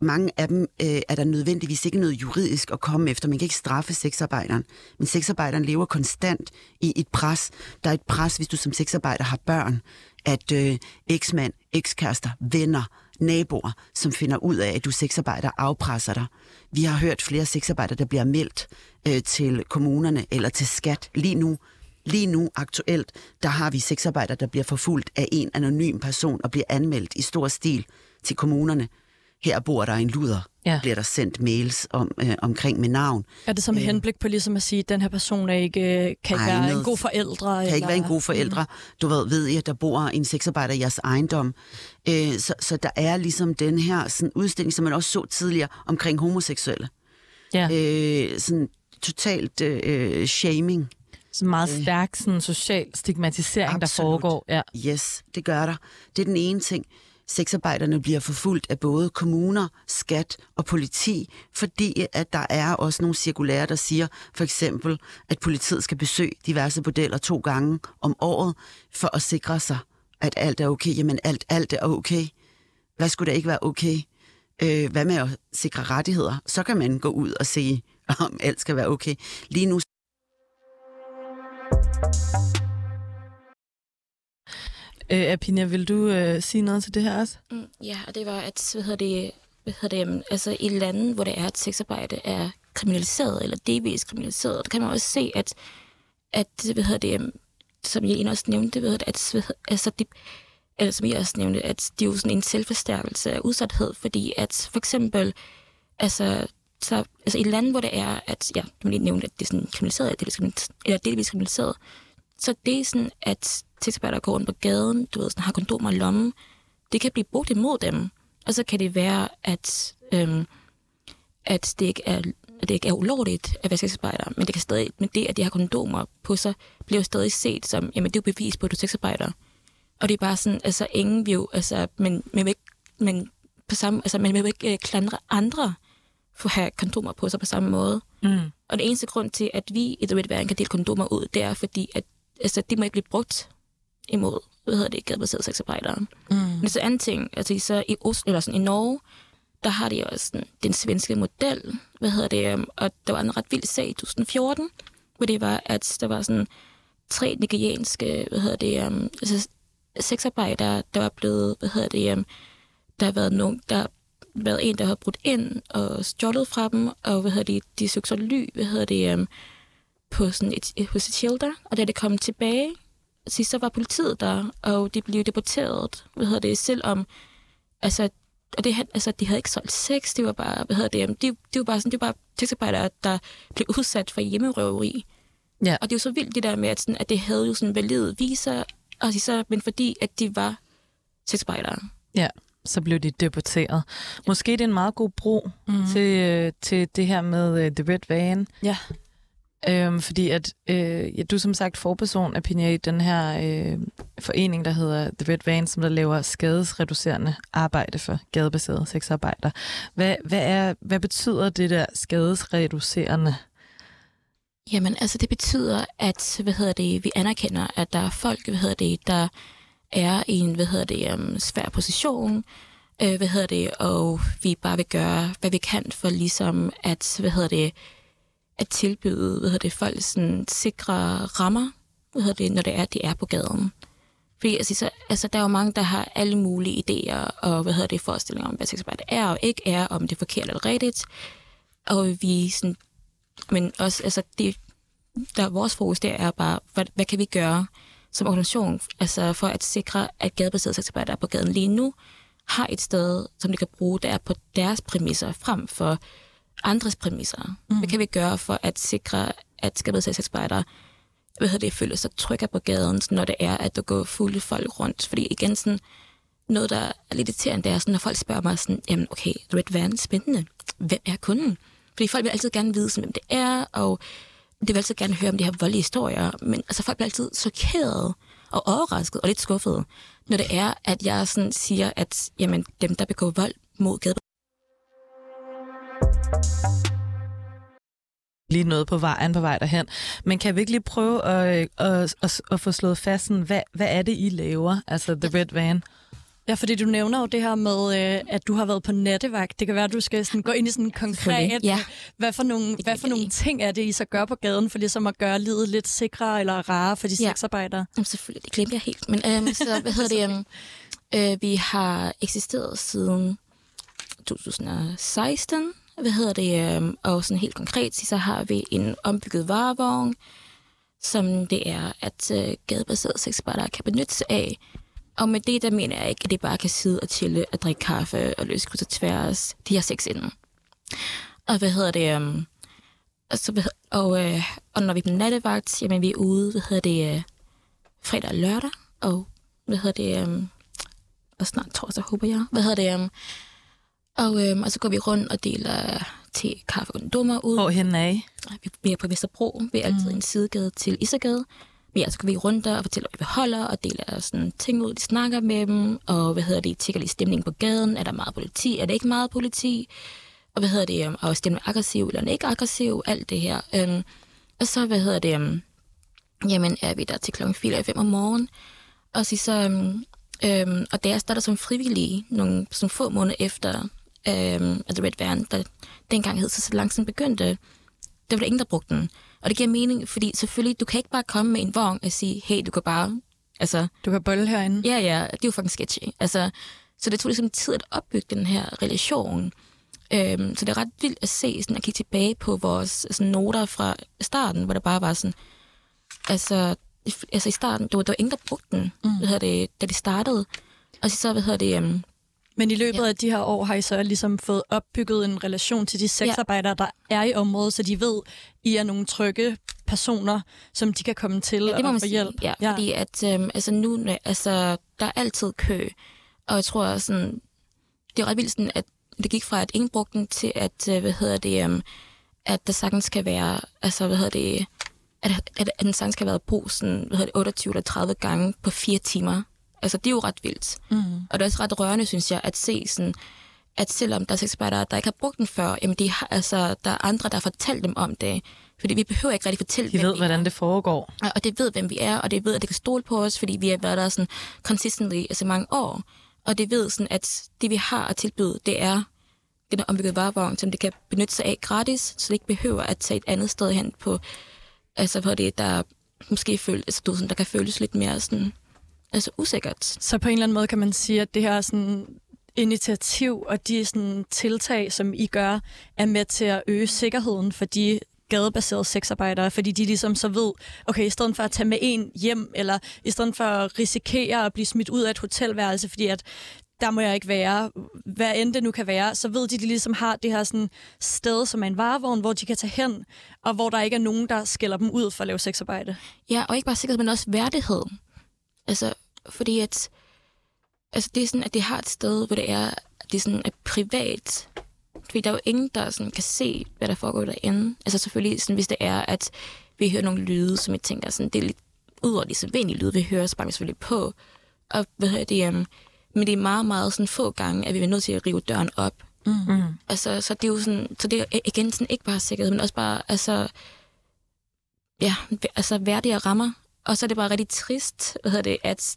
Mange af dem øh, er der nødvendigvis ikke noget juridisk at komme efter. Man kan ikke straffe sexarbejderen, men sexarbejderen lever konstant i et pres. Der er et pres, hvis du som sexarbejder har børn, at øh, eksmand, ekskærester, venner, naboer, som finder ud af, at du sexarbejder, afpresser dig. Vi har hørt flere sexarbejdere, der bliver meldt øh, til kommunerne eller til skat lige nu. Lige nu aktuelt, der har vi sexarbejdere, der bliver forfulgt af en anonym person og bliver anmeldt i stor stil til kommunerne her bor der en luder, ja. bliver der sendt mails om, øh, omkring med navn. Er det som øh, henblik på ligesom at sige, at den her person er ikke, øh, kan ikke være en god forældre? Kan eller? ikke være en god forældre. Mm. Du ved, ved at der bor en sexarbejder i jeres ejendom. Øh, så, så der er ligesom den her sådan, udstilling, som man også så tidligere, omkring homoseksuelle. Ja. Øh, sådan totalt øh, shaming. Så meget stærk sådan, social stigmatisering, Absolut. der foregår. Ja. Yes, det gør der. Det er den ene ting sexarbejderne bliver forfulgt af både kommuner, skat og politi, fordi at der er også nogle cirkulære, der siger for eksempel, at politiet skal besøge diverse bordeller to gange om året, for at sikre sig, at alt er okay. Jamen alt, alt er okay. Hvad skulle det ikke være okay? Øh, hvad med at sikre rettigheder? Så kan man gå ud og se, om alt skal være okay. Lige nu Øh, Apina, vil du øh, sige noget til det her også? Mm, ja, og det var, at hvad hedder det, hvad hedder det, altså i lande, hvor det er, at sexarbejde er kriminaliseret, eller delvis kriminaliseret, der kan man også se, at at, hvad hedder det, som jeg også nævnte, ved, at, det, at, altså, de, eller som jeg også nævnte, at det er jo sådan en selvforstærkelse af udsathed, fordi at for eksempel, altså, så, altså i lande, hvor det er, at, ja, du lige nævnte, at det er sådan kriminaliseret, delvis kriminaliseret, eller delvis kriminaliseret, så det er sådan, at sexarbejdere går rundt på gaden, du ved, sådan, har kondomer i lommen, det kan blive brugt imod dem. Og så kan det være, at, øhm, at, det ikke er, at det ikke er ulovligt at være sexarbejder, men det kan stadig, men det, at de har kondomer på sig, bliver jo stadig set som, jamen det er jo bevis på, at du er sexarbejder. Og det er bare sådan, altså ingen vil jo, altså, men, men, vil ikke, men på samme, altså, man vil jo ikke øh, klandre andre for at have kondomer på sig på samme måde. Mm. Og den eneste grund til, at vi i The Red Van kan dele kondomer ud, det er fordi, at altså, det må ikke blive brugt imod, hvad hedder det, gadebaserede sexarbejdere. Mm. Men så anden ting, altså så i, Oslo, eller sådan, i Norge, der har de også sådan, den svenske model, hvad hedder det, um, og der var en ret vild sag i 2014, hvor det var, at der var sådan tre nigerianske, hvad hedder det, um, altså sexarbejdere, der var blevet, hvad hedder det, um, der har været nogen, der været en, der har brudt ind og stjålet fra dem, og hvad hedder det, de søgte så ly, hvad hedder det, um, på sådan et, et, hos et shelter, og da det kom tilbage, sidst så var politiet der, og de blev deporteret, hvad hedder det, selvom, altså, og det, altså, de havde ikke solgt sex, det var bare, hvad hedder det, det, det var bare sådan, det var bare sexarbejdere, der blev udsat for hjemmerøveri. Ja. Og det er jo så vildt det der med, at, sådan, at det havde jo sådan valide viser, og så, men fordi, at de var sexarbejdere. Ja, så blev de deporteret. Måske det er en meget god bro mm. til, øh, til det her med uh, The Red Van. Ja. Øhm, fordi at øh, ja, du som sagt forperson af Pina i den her øh, forening, der hedder The Red Van, som der laver skadesreducerende arbejde for gadebaserede sexarbejder. Hvad, hvad, er, hvad betyder det der skadesreducerende? Jamen, altså det betyder, at hvad hedder det, vi anerkender, at der er folk, hvad hedder det, der er i en hvad hedder det, um, svær position, øh, hvad hedder det, og vi bare vil gøre, hvad vi kan for ligesom at, hvad hedder det, at tilbyde, hvad hedder det, folk sådan sikre rammer, hvad hedder det, når det er, at de er på gaden. Fordi altså, så, altså, der er jo mange, der har alle mulige idéer og hvad hedder det, forestillinger om, hvad sexarbejde er og ikke er, om det er forkert eller rigtigt. Og vi sådan, men også, altså, det, der vores fokus der er bare, hvad, hvad kan vi gøre som organisation, altså for at sikre, at gadebaserede sexarbejdere der er på gaden lige nu, har et sted, som de kan bruge, der er på deres præmisser, frem for andres præmisser. Mm. Hvad kan vi gøre for at sikre, at gadebaserede sexarbejdere hvad hedder det, føler sig trygge på gaden, når det er, at der går fulde folk rundt. Fordi igen, sådan, noget, der er lidt irriterende, det er, sådan, når folk spørger mig sådan, jamen okay, Red Van, spændende. Hvem er kunden? Fordi folk vil altid gerne vide, sådan, hvem det er, og det vil altid gerne høre om de her voldelige historier, men altså, folk bliver altid chokeret og overrasket og lidt skuffet, når det er, at jeg sådan siger, at jamen, dem, der begår vold mod gade Lige noget på vejen på vej derhen. Men kan vi ikke lige prøve at, øh, at, at, at få slået fast, sådan, hvad, hvad er det, I laver? Altså The Red Van. Ja, fordi du nævner jo det her med, øh, at du har været på nattevagt. Det kan være, at du skal sådan gå ind i sådan konkret, ja. hvad for nogle, hvad for nogle ting er det, I så gør på gaden, for ligesom at gøre livet lidt sikrere eller rarere for de Ja. sexarbejdere? Jamen, selvfølgelig, det glemte jeg helt. Men øhm, *laughs* så, hvad hedder det? Øhm, øh, vi har eksisteret siden 2016, hvad hedder det? Øhm, og sådan helt konkret, så har vi en ombygget varevogn, som det er, at øh, gadebaserede sexarbejdere kan benytte sig af. Og med det, der mener jeg ikke, at det bare kan sidde og chille og drikke kaffe og løse kryds og tværs. De har sex inden. Og hvad hedder det? Um, og, så, og, øh, og når vi er på nattevagt, jamen vi er ude, hvad hedder det, øh, fredag og lørdag, og hvad hedder det, um, og snart torsdag, håber jeg. Hvad hedder det, um, og, øhm, og så går vi rundt og deler te, kaffe og kondomer ud. Hvor hen af? Vi, vi er på Vesterbro. Vi er altid mm. en sidegade til men ja, så går vi rundt der og fortæller, hvad vi holder, og deler sådan ting ud. De snakker med dem, og hvad hedder det, tjekker lige stemningen på gaden. Er der meget politi? Er der ikke meget politi? Og hvad hedder det, øhm, og er stemningen aggressiv eller ikke aggressiv? Alt det her. Øhm, og så, hvad hedder det, um, jamen er vi der til klokken 4 eller 5 om morgenen. Og så, så um, um, og der starter som frivillige nogle sådan få måneder efter um, at The Red Van, der dengang hed så, så langsomt begyndte, der var der ingen, der brugte den. Og det giver mening, fordi selvfølgelig, du kan ikke bare komme med en vogn og sige, hey, du kan bare, altså, Du kan bolle herinde. ja, ja, det er jo fucking sketchy. Altså, så det tog ligesom tid at opbygge den her relation. Øhm, så det er ret vildt at se, sådan at kigge tilbage på vores sådan, noter fra starten, hvor der bare var sådan, altså, altså i starten, der var, der var ingen, der brugte den, mm. hvad hedder det, da de startede. Og så, hvad hedder det, um, Men i løbet ja. af de her år har I så ligesom fået opbygget en relation til de sexarbejdere, ja. der er i området, så de ved, I er nogle trygge personer, som de kan komme til ja, det må og få hjælp. Ja, ja, fordi at, øhm, altså nu, altså, der er altid kø, og jeg tror sådan, det er ret vildt sådan, at det gik fra, at ingen brugte den, til at, øh, hvad hedder det, øhm, at der sagtens kan være, altså, hvad hedder det, at, at, at den sagtens kan være brug sådan, hvad hedder det, 28 eller 30 gange på fire timer. Altså, det er jo ret vildt. Mm. Og det er også ret rørende, synes jeg, at se sådan, at selvom der er sexarbejdere, der ikke har brugt den før, jamen de har, altså, der er andre, der har fortalt dem om det. Fordi vi behøver ikke rigtig fortælle, De hvem ved, vi hvordan er. det foregår. Og- Og det ved, hvem vi er, og det ved, at det kan stole på os, fordi vi har været der sådan consistently altså mange år. Og det ved sådan, at det vi har at tilbyde, det er den ombyggede varevogn, som det kan benytte sig af gratis, så det ikke behøver at tage et andet sted hen på, altså hvor det der måske føles, altså, du, sådan, der kan føles lidt mere sådan, altså usikkert. Så på en eller anden måde kan man sige, at det her sådan initiativ og de sådan tiltag, som I gør, er med til at øge sikkerheden for de gadebaserede sexarbejdere, fordi de ligesom så ved, okay, i stedet for at tage med en hjem, eller i stedet for at risikere at blive smidt ud af et hotelværelse, fordi at der må jeg ikke være, hvad end det nu kan være, så ved de, at de ligesom har det her sådan sted, som er en varevogn, hvor de kan tage hen, og hvor der ikke er nogen, der skælder dem ud for at lave sexarbejde. Ja, og ikke bare sikkerhed, men også værdighed. Altså, fordi at, altså det er sådan, at det har et sted, hvor det er, at det er sådan er privat. Fordi der er jo ingen, der sådan kan se, hvad der foregår derinde. Altså selvfølgelig, sådan, hvis det er, at vi hører nogle lyde, som jeg tænker, sådan, det er lidt ud over de sædvanlige lyde, vi hører, så banker vi selvfølgelig på. Og hvad hedder det, um, men det er meget, meget sådan få gange, at vi er nødt til at rive døren op. Mm. Altså, så det er jo sådan, så det er igen sådan ikke bare sikkerhed, men også bare, altså, ja, altså værdige rammer. Og så er det bare rigtig trist, hvad hedder det, at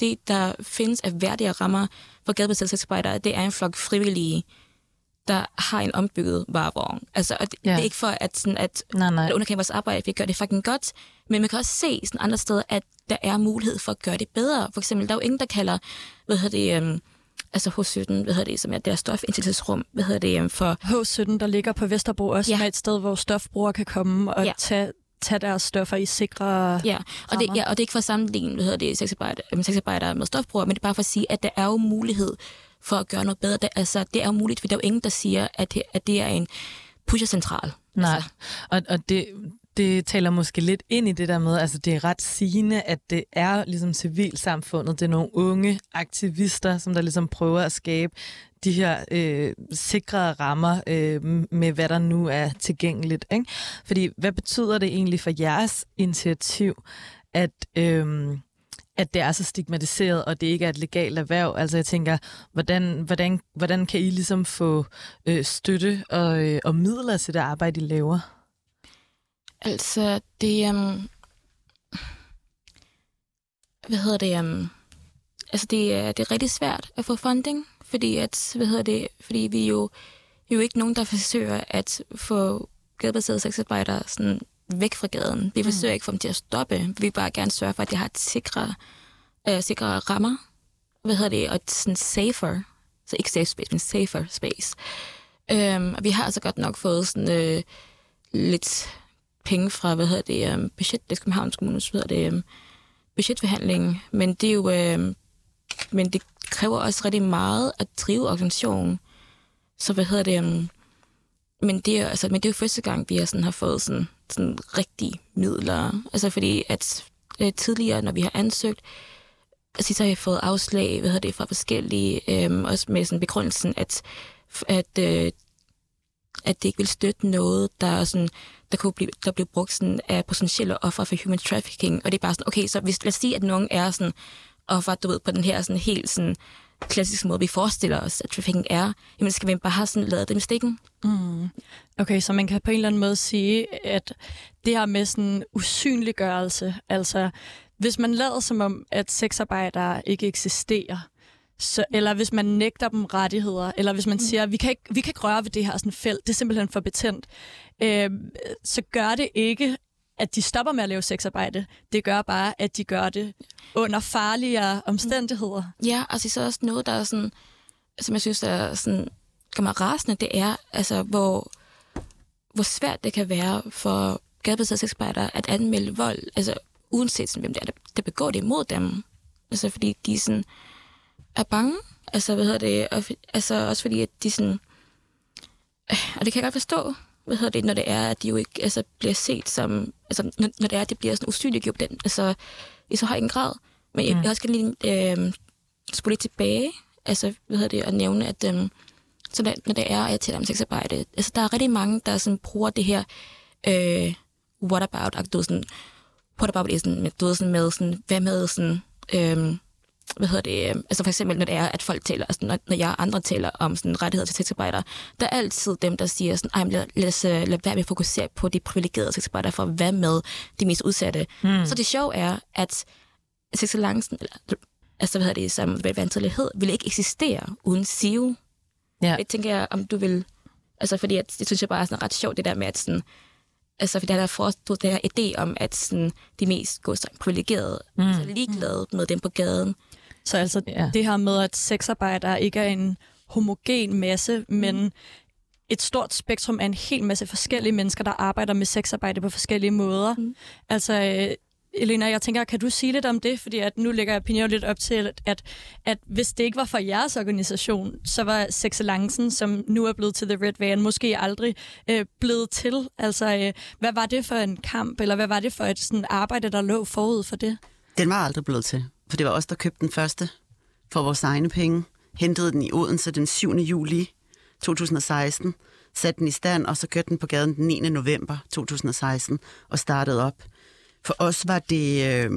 det, der findes af værdige rammer for gadebaserede sexarbejdere, det er en flok frivillige, der har en ombygget varevogn. Altså, og det, Ja. det er ikke for at, sådan, at Nej, nej. underkende vores arbejde, vi gør det fucking godt, men man kan også se sådan andre steder, at der er mulighed for at gøre det bedre. For eksempel, der er jo ingen, der kalder, hvad hedder det, um, altså H17, hvad hedder det, som er deres stofindtagelsesrum, hvad hedder det, um, for H17, der ligger på Vesterbro, også ja. Med et sted, hvor stofbrugere kan komme og. Ja. tage, tage deres stoffer i sikre... Ja, og det, ja, og det er ikke for at sammenligne, hvad hedder det, sexarbejdere, øh, sexarbejdere med stofbrugere, men det er bare for at sige, at der er jo mulighed for at gøre noget bedre. Det, altså, det er jo muligt, for der er jo ingen, der siger, at det, at det er en pushercentral. Nej, Altså, og, og det, det taler måske lidt ind i det der med, altså det er ret sigende, at det er ligesom civilsamfundet, det er nogle unge aktivister, som der ligesom prøver at skabe de her øh, sikre rammer øh, med, hvad der nu er tilgængeligt. Ikke? Fordi hvad betyder det egentlig for jeres initiativ, at... Øh, at det er så stigmatiseret, og det ikke er et legalt erhverv. Altså jeg tænker, hvordan, hvordan, hvordan kan I ligesom få øh, støtte og, øh, og midler til det arbejde, I laver? Altså det, um, hvad hedder det, um, altså det er, det er rigtig svært at få funding, fordi at, hvad hedder det, fordi vi jo, vi er jo ikke nogen, der forsøger at få gadebaserede sexarbejdere sådan væk fra gaden. Vi forsøger ikke at få dem til at stoppe. Vi vil bare gerne sørge for, at de har et sikre, øh, sikre rammer. Hvad hedder det? Og et sådan safer, så ikke safe space, men safer space. Øhm, og vi har altså godt nok fået sådan øh, lidt penge fra, hvad hedder det, um, budget, det er Københavns Kommune, hvad hedder det, øhm, um, budgetforhandlingen, men det er jo, um, men det kræver også rigtig meget at drive organisationen. Så hvad hedder det, um, men det er, altså, men det er jo første gang, vi har, sådan, har fået sådan, sådan rigtige midler. Altså fordi at øh, tidligere, når vi har ansøgt, altså, så har jeg fået afslag, hvad hedder det, fra forskellige, øhm, også med sådan begrundelsen, at, at, øh, at det ikke vil støtte noget, der, er sådan, der kunne blive, der blev brugt sådan, af potentielle offer for human trafficking. Og det er bare sådan, okay, så hvis, lad os sige, at nogen er sådan offer, du ved, på den her sådan helt sådan klassiske måde, vi forestiller os, at trafficking er, jamen skal vi bare have sådan lavet dem i stikken? Mm. Okay, så man kan på en eller anden måde sige, at det her med sådan usynliggørelse, altså hvis man lader som om, at sexarbejdere ikke eksisterer, så, eller hvis man nægter dem rettigheder, eller hvis man mm. siger, vi kan ikke, vi kan ikke røre ved det her sådan felt, det er simpelthen for betændt, øh, så gør det ikke, at de stopper med at lave sexarbejde. Det gør bare, at de gør det under farligere omstændigheder. Ja, altså så også noget, der er sådan, som jeg synes er sådan, gør mig rasende, det er, altså, hvor, hvor svært det kan være for gadebaserede sexarbejdere at anmelde vold, altså uanset sådan, hvem det er, der, der begår det imod dem. Altså fordi de sådan er bange. Altså, hvad hedder det? Og, altså også fordi, at de sådan... Øh, og det kan jeg godt forstå, hvad hedder det, når det er, at de jo ikke altså, bliver set som... Altså, når, når det er, at det bliver sådan usynliggjort den, altså, i så høj en grad. Men jeg, mm. jeg også kan lige øh, spole lidt tilbage, altså, hvad hedder det, og nævne, at øh, så der, når det er, at jeg taler om sexarbejde, altså, der er rigtig mange, der sådan, bruger det her øh, what about, og du sådan, what about sådan, du ved, sådan med, sådan, hvad med sådan, øh, hvad hedder det, øh, altså for eksempel, når det er, at folk taler, altså når, når jeg og andre taler om sådan rettigheder til sexarbejdere, der er altid dem, der siger sådan, ej, lad, lad os uh, lad være med at fokusere på de privilegerede sexarbejdere for være med de mest udsatte. Mm. Så det sjove er, at sexalancen, eller altså hvad hedder det, som vantelighed, vil ikke eksistere uden SIO. Ja. Jeg tænker, om du vil, altså fordi at, det synes jeg bare er sådan ret sjovt, det der med, at sådan, altså fordi der er forstået den her idé om, at sådan, de mest privilegerede, mm. altså ligeglade med dem på gaden, så altså ja. det her med, at sexarbejdere ikke er en homogen masse, men et stort spektrum af en hel masse forskellige mennesker, der arbejder med sexarbejde på forskellige måder. Mm. Altså, øh, Elena, jeg tænker, kan du sige lidt om det? Fordi at nu lægger jeg Pinot lidt op til, at, at hvis det ikke var for jeres organisation, så var Sexalancen, som nu er blevet til The Red Van, måske aldrig øh, blevet til. Altså, øh, hvad var det for en kamp, eller hvad var det for et sådan, arbejde, der lå forud for det? Den var aldrig blevet til. For det var os, der købte den første for vores egne penge. Hentede den i Odense den 7. juli 2016. Satte den i stand, og så kørte den på gaden den 9. november 2016 og startede op. For os var det... Øh,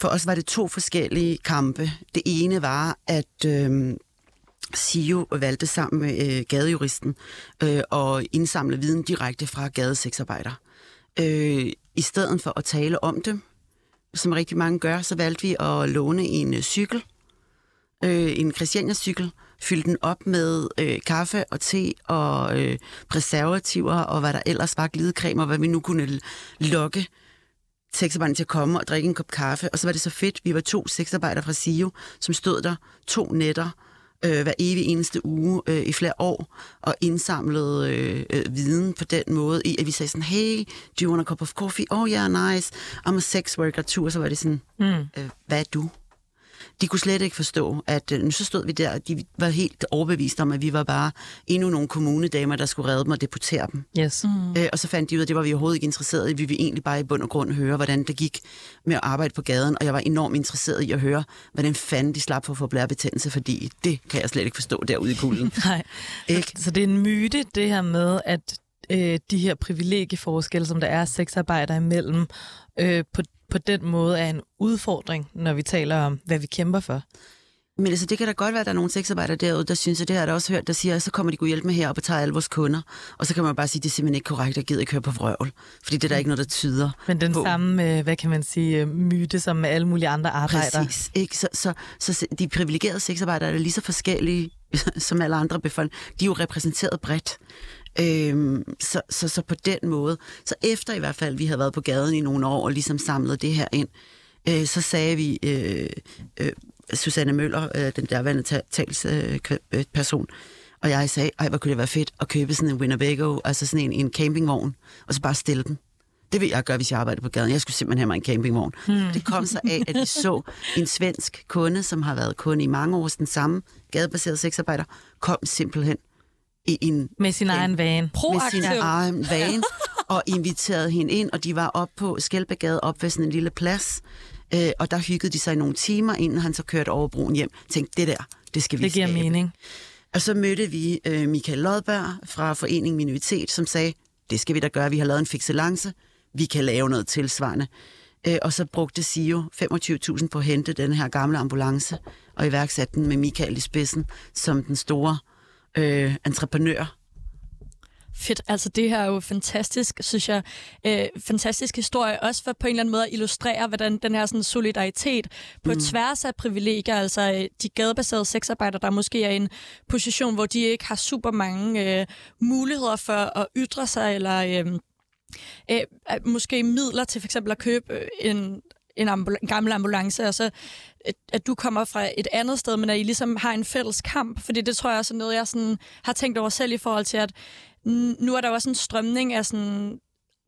for os var det to forskellige kampe. Det ene var, at øh, SIO valgte sammen med øh, gadejuristen øh, og indsamle viden direkte fra gadesexarbejdere. Øh, I stedet for at tale om det, som rigtig mange gør, så valgte vi at låne en øh, cykel, øh, en Christiania-cykel, fylde den op med øh, kaffe og te og øh, preservativer og hvad der ellers var, glidecreme og hvad vi nu kunne lokke sexarbejderne til at komme og drikke en kop kaffe. Og så var det så fedt, vi var to sexarbejdere fra SIO, som stod der to nætter øh, hver evig eneste uge øh, i flere år, og indsamlede øh, øh, viden på den måde, i at vi sagde sådan, hey, do you want a cup of coffee? Oh yeah, nice. I'm a sex worker too. Og så var det sådan, mm. øh, hvad er du? De kunne slet ikke forstå, at øh, nu så stod vi der, og de var helt overbevist om, at vi var bare endnu nogle kommunedamer, der skulle redde dem og deportere dem. Yes. Mm. Øh, og så fandt de ud af, at det var vi overhovedet ikke interesseret i. Vi ville egentlig bare i bund og grund høre, hvordan det gik med at arbejde på gaden, og jeg var enormt interesseret i at høre, hvordan fanden de slap for at få blærebetændelse, fordi det kan jeg slet ikke forstå derude i kulden. *laughs* Nej, ikke? så det er en myte, det her med, at øh, de her privilegieforskelle, som der er sexarbejder imellem, øh, på på den måde er en udfordring, når vi taler om, hvad vi kæmper for. Men altså, det kan da godt være, at der er nogle sexarbejdere derude, der synes, at det har jeg også hørt, der siger, at så kommer de kunne hjælpe med her og tager alle vores kunder. Og så kan man bare sige, at det er simpelthen ikke korrekt, jeg gider ikke høre på vrøvl. Fordi det er der ikke noget, der tyder Men den på. samme, øh, hvad kan man sige, øh, myte som med alle mulige andre arbejdere. Præcis. Ikke? Så, så, så, de privilegerede sexarbejdere er lige så forskellige *laughs* som alle andre befolkninger. De er jo repræsenteret bredt. Øhm, så, så, så på den måde, så efter i hvert fald, vi havde været på gaden i nogle år og ligesom samlet det her ind, øh, så sagde vi, øh, øh, Susanne Møller, øh, den derværende talsperson, øh, og jeg sagde, ej, hvor kunne det være fedt at købe sådan en Winnebago, altså sådan en, en campingvogn, og så bare stille den. Det vil jeg gøre, hvis jeg arbejder på gaden. Jeg skulle simpelthen have mig en campingvogn. Hmm. Det kom så af, at vi så en svensk kunde, som har været kunde i mange år, den samme gadebaserede sexarbejder, kom simpelthen i en... Med sin en, egen van. Med sin egen *laughs* van, og inviterede hende ind, og de var op på Skelbegade, op ved sådan en lille plads, øh, og der hyggede de sig i nogle timer, inden han så kørte over broen hjem. Tænkte, det der, det skal vi Det giver skabe. mening. Og så mødte vi øh, Michael Lodberg fra Foreningen Minoritet, som sagde, det skal vi da gøre, vi har lavet en fixelance, vi kan lave noget tilsvarende. Øh, og så brugte SIO 25.000 på at hente den her gamle ambulance, og iværksatte den med Michael i spidsen som den store øh, entreprenør. Fedt. Altså det her er jo fantastisk, synes jeg. Øh, fantastisk historie, også for på en eller anden måde at illustrere, hvordan den her sådan, solidaritet på mm. tværs af privilegier, altså øh, de gadebaserede sexarbejdere, der måske er i en position, hvor de ikke har super mange øh, muligheder for at ytre sig, eller øh, øh, måske midler til for eksempel at købe øh, en en, ambul- en gammel ambulance, og så at, at du kommer fra et andet sted, men at I ligesom har en fælles kamp, fordi det tror jeg også er noget, jeg sådan har tænkt over selv i forhold til, at nu er der også en strømning af sådan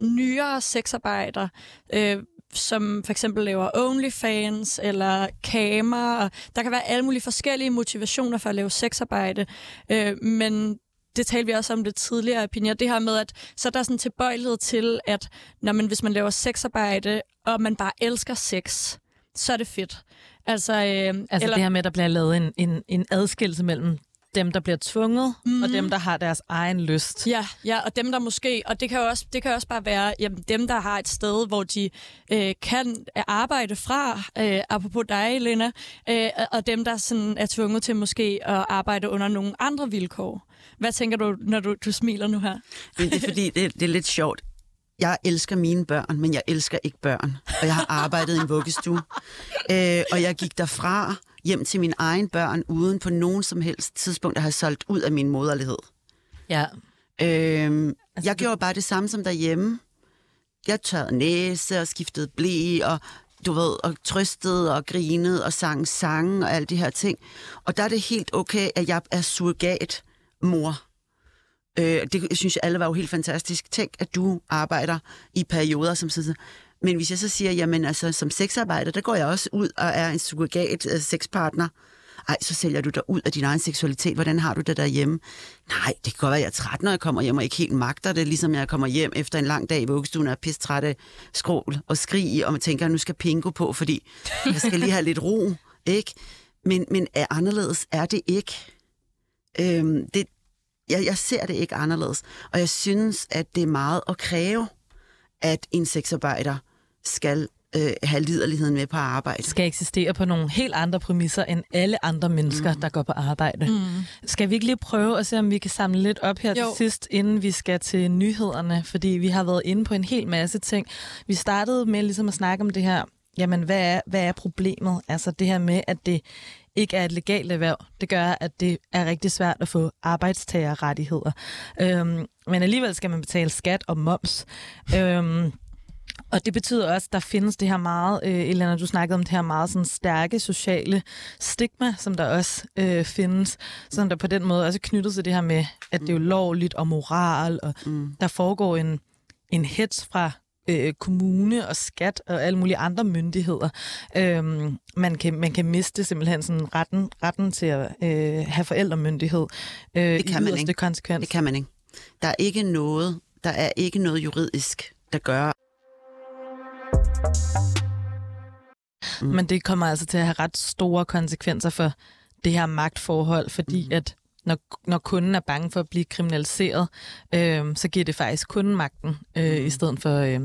nyere sexarbejder, øh, som for eksempel laver OnlyFans eller kamer. Der kan være alle mulige forskellige motivationer for at lave sexarbejde, øh, men det talte vi også om det tidligere, Pinja, det her med, at så er der sådan tilbøjelighed til, at når man, hvis man laver sexarbejde, og man bare elsker sex, så er det fedt. Altså, øh, Altså eller, det her med, at der bliver lavet en, en, en adskillelse mellem dem, der bliver tvunget, mm. og dem, der har deres egen lyst. Ja, ja, og dem der måske, og det kan jo også, det kan også bare være jamen, dem, der har et sted, hvor de øh, kan arbejde fra, øh, apropos dig, Lena, øh, og dem, der sådan er tvunget til måske at arbejde under nogle andre vilkår. Hvad tænker du, når du, du smiler nu her? Men det er fordi, det, det er lidt sjovt. Jeg elsker mine børn, men jeg elsker ikke børn. Og jeg har arbejdet i en vuggestue. *laughs* Øh, og jeg gik derfra hjem til mine egne børn, uden på nogen som helst tidspunkt at have solgt ud af min moderlighed. Ja. Øhm, Altså, altså, jeg du- gjorde bare det samme som derhjemme. Jeg tørrede næse og skiftede blæ, og du ved, og trøstede og grinede og sang sange og alle de her ting. Og der er det helt okay, at jeg er surrogat mor. Øh, det synes jeg alle var jo helt fantastisk. Tænk, at du arbejder i perioder som sådan. Men hvis jeg så siger, jamen altså, som sexarbejder, der går jeg også ud og er en surrogat øh, sexpartner. Ej, så sælger du dig ud af din egen seksualitet. Hvordan har du det derhjemme? Nej, det kan godt være, at jeg er træt, når jeg kommer hjem, og ikke helt magter det, ligesom jeg kommer hjem efter en lang dag i vuggestuen og er pisse træt af skrål og skrig, og man tænker, at nu skal pingo på, fordi jeg skal lige have lidt ro, ikke? Men, men er anderledes er det ikke. Øhm, det, jeg, jeg ser det ikke anderledes, og jeg synes, at det er meget at kræve, at en sexarbejder skal øh, have liderligheden med på arbejde. skal eksistere på nogle helt andre præmisser end alle andre mennesker, mm. der går på arbejde. Mm. Skal vi ikke lige prøve at se, om vi kan samle lidt op her Jo. til sidst, inden vi skal til nyhederne? Fordi vi har været inde på en hel masse ting. Vi startede med ligesom at snakke om det her, jamen hvad er, hvad er problemet? Altså det her med, at det ikke er et legalt erhverv. Det gør, at det er rigtig svært at få arbejdstagerrettigheder. Øhm, men alligevel skal man betale skat og moms. Øhm, og det betyder også, at der findes det her meget, øh, Elena, du snakkede om det her meget sådan stærke sociale stigma, som der også øh, findes, som der på den måde også knyttet til det her med, at det er ulovligt og moral, og Mm. der foregår en, en hets fra øh, kommune og skat og alle mulige andre myndigheder. Øhm, man, kan, man kan miste simpelthen sådan retten, retten til at øh, have forældremyndighed. Øh, Det kan i man ikke. konsekvens. Det kan man ikke. Der er ikke noget, der er ikke noget juridisk, der gør, Mm. Men det kommer altså til at have ret store konsekvenser for det her magtforhold, fordi mm. at når, når kunden er bange for at blive kriminaliseret, øh, så giver det faktisk kunden magten, øh, mm. i stedet for øh,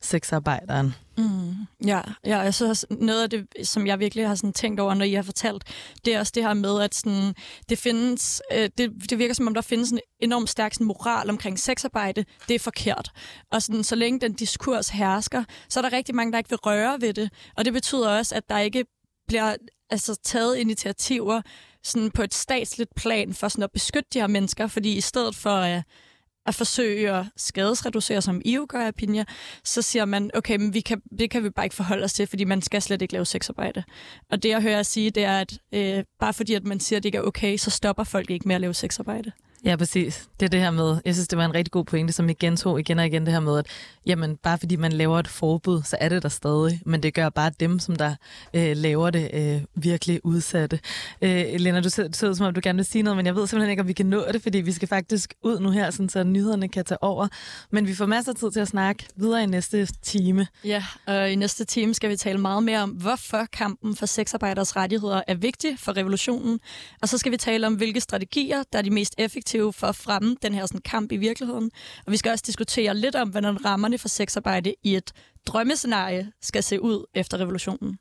sexarbejderen. Mm, ja, ja, jeg synes noget af det, som jeg virkelig har sådan tænkt over, når I har fortalt, det er også det her med, at sådan, det findes, øh, det, det virker som om, der findes en enormt stærk sådan, moral omkring sexarbejde. Det er forkert. Og sådan, så længe den diskurs hersker, så er der rigtig mange, der ikke vil røre ved det. Og det betyder også, at der ikke bliver altså, taget initiativer sådan, på et statsligt plan for sådan, at beskytte de her mennesker, fordi i stedet for øh, at forsøge at skadesreducere, som I jo gør, Pinja, så siger man, okay, men vi kan, det kan vi bare ikke forholde os til, fordi man skal slet ikke lave sexarbejde. Og det, jeg hører jer sige, det er, at øh, bare fordi, at man siger, at det ikke er okay, så stopper folk ikke med at lave sexarbejde. Ja, præcis. Det er det her med, jeg synes, det var en rigtig god pointe, som jeg gentog igen og igen, det her med, at jamen, bare fordi man laver et forbud, så er det der stadig, men det gør bare dem, som der øh, laver det, øh, virkelig udsatte. Øh, Lena, du ser ud som om, du gerne vil sige noget, men jeg ved simpelthen ikke, om vi kan nå det, fordi vi skal faktisk ud nu her, sådan, så nyhederne kan tage over. Men vi får masser af tid til at snakke videre i næste time. Ja, og i næste time skal vi tale meget mere om, hvorfor kampen for sexarbejders rettigheder er vigtig for revolutionen. Og så skal vi tale om, hvilke strategier, der er de mest effektive for at fremme den her sådan, kamp i virkeligheden. Og vi skal også diskutere lidt om, hvordan rammerne for sexarbejde i et drømmescenarie skal se ud efter revolutionen.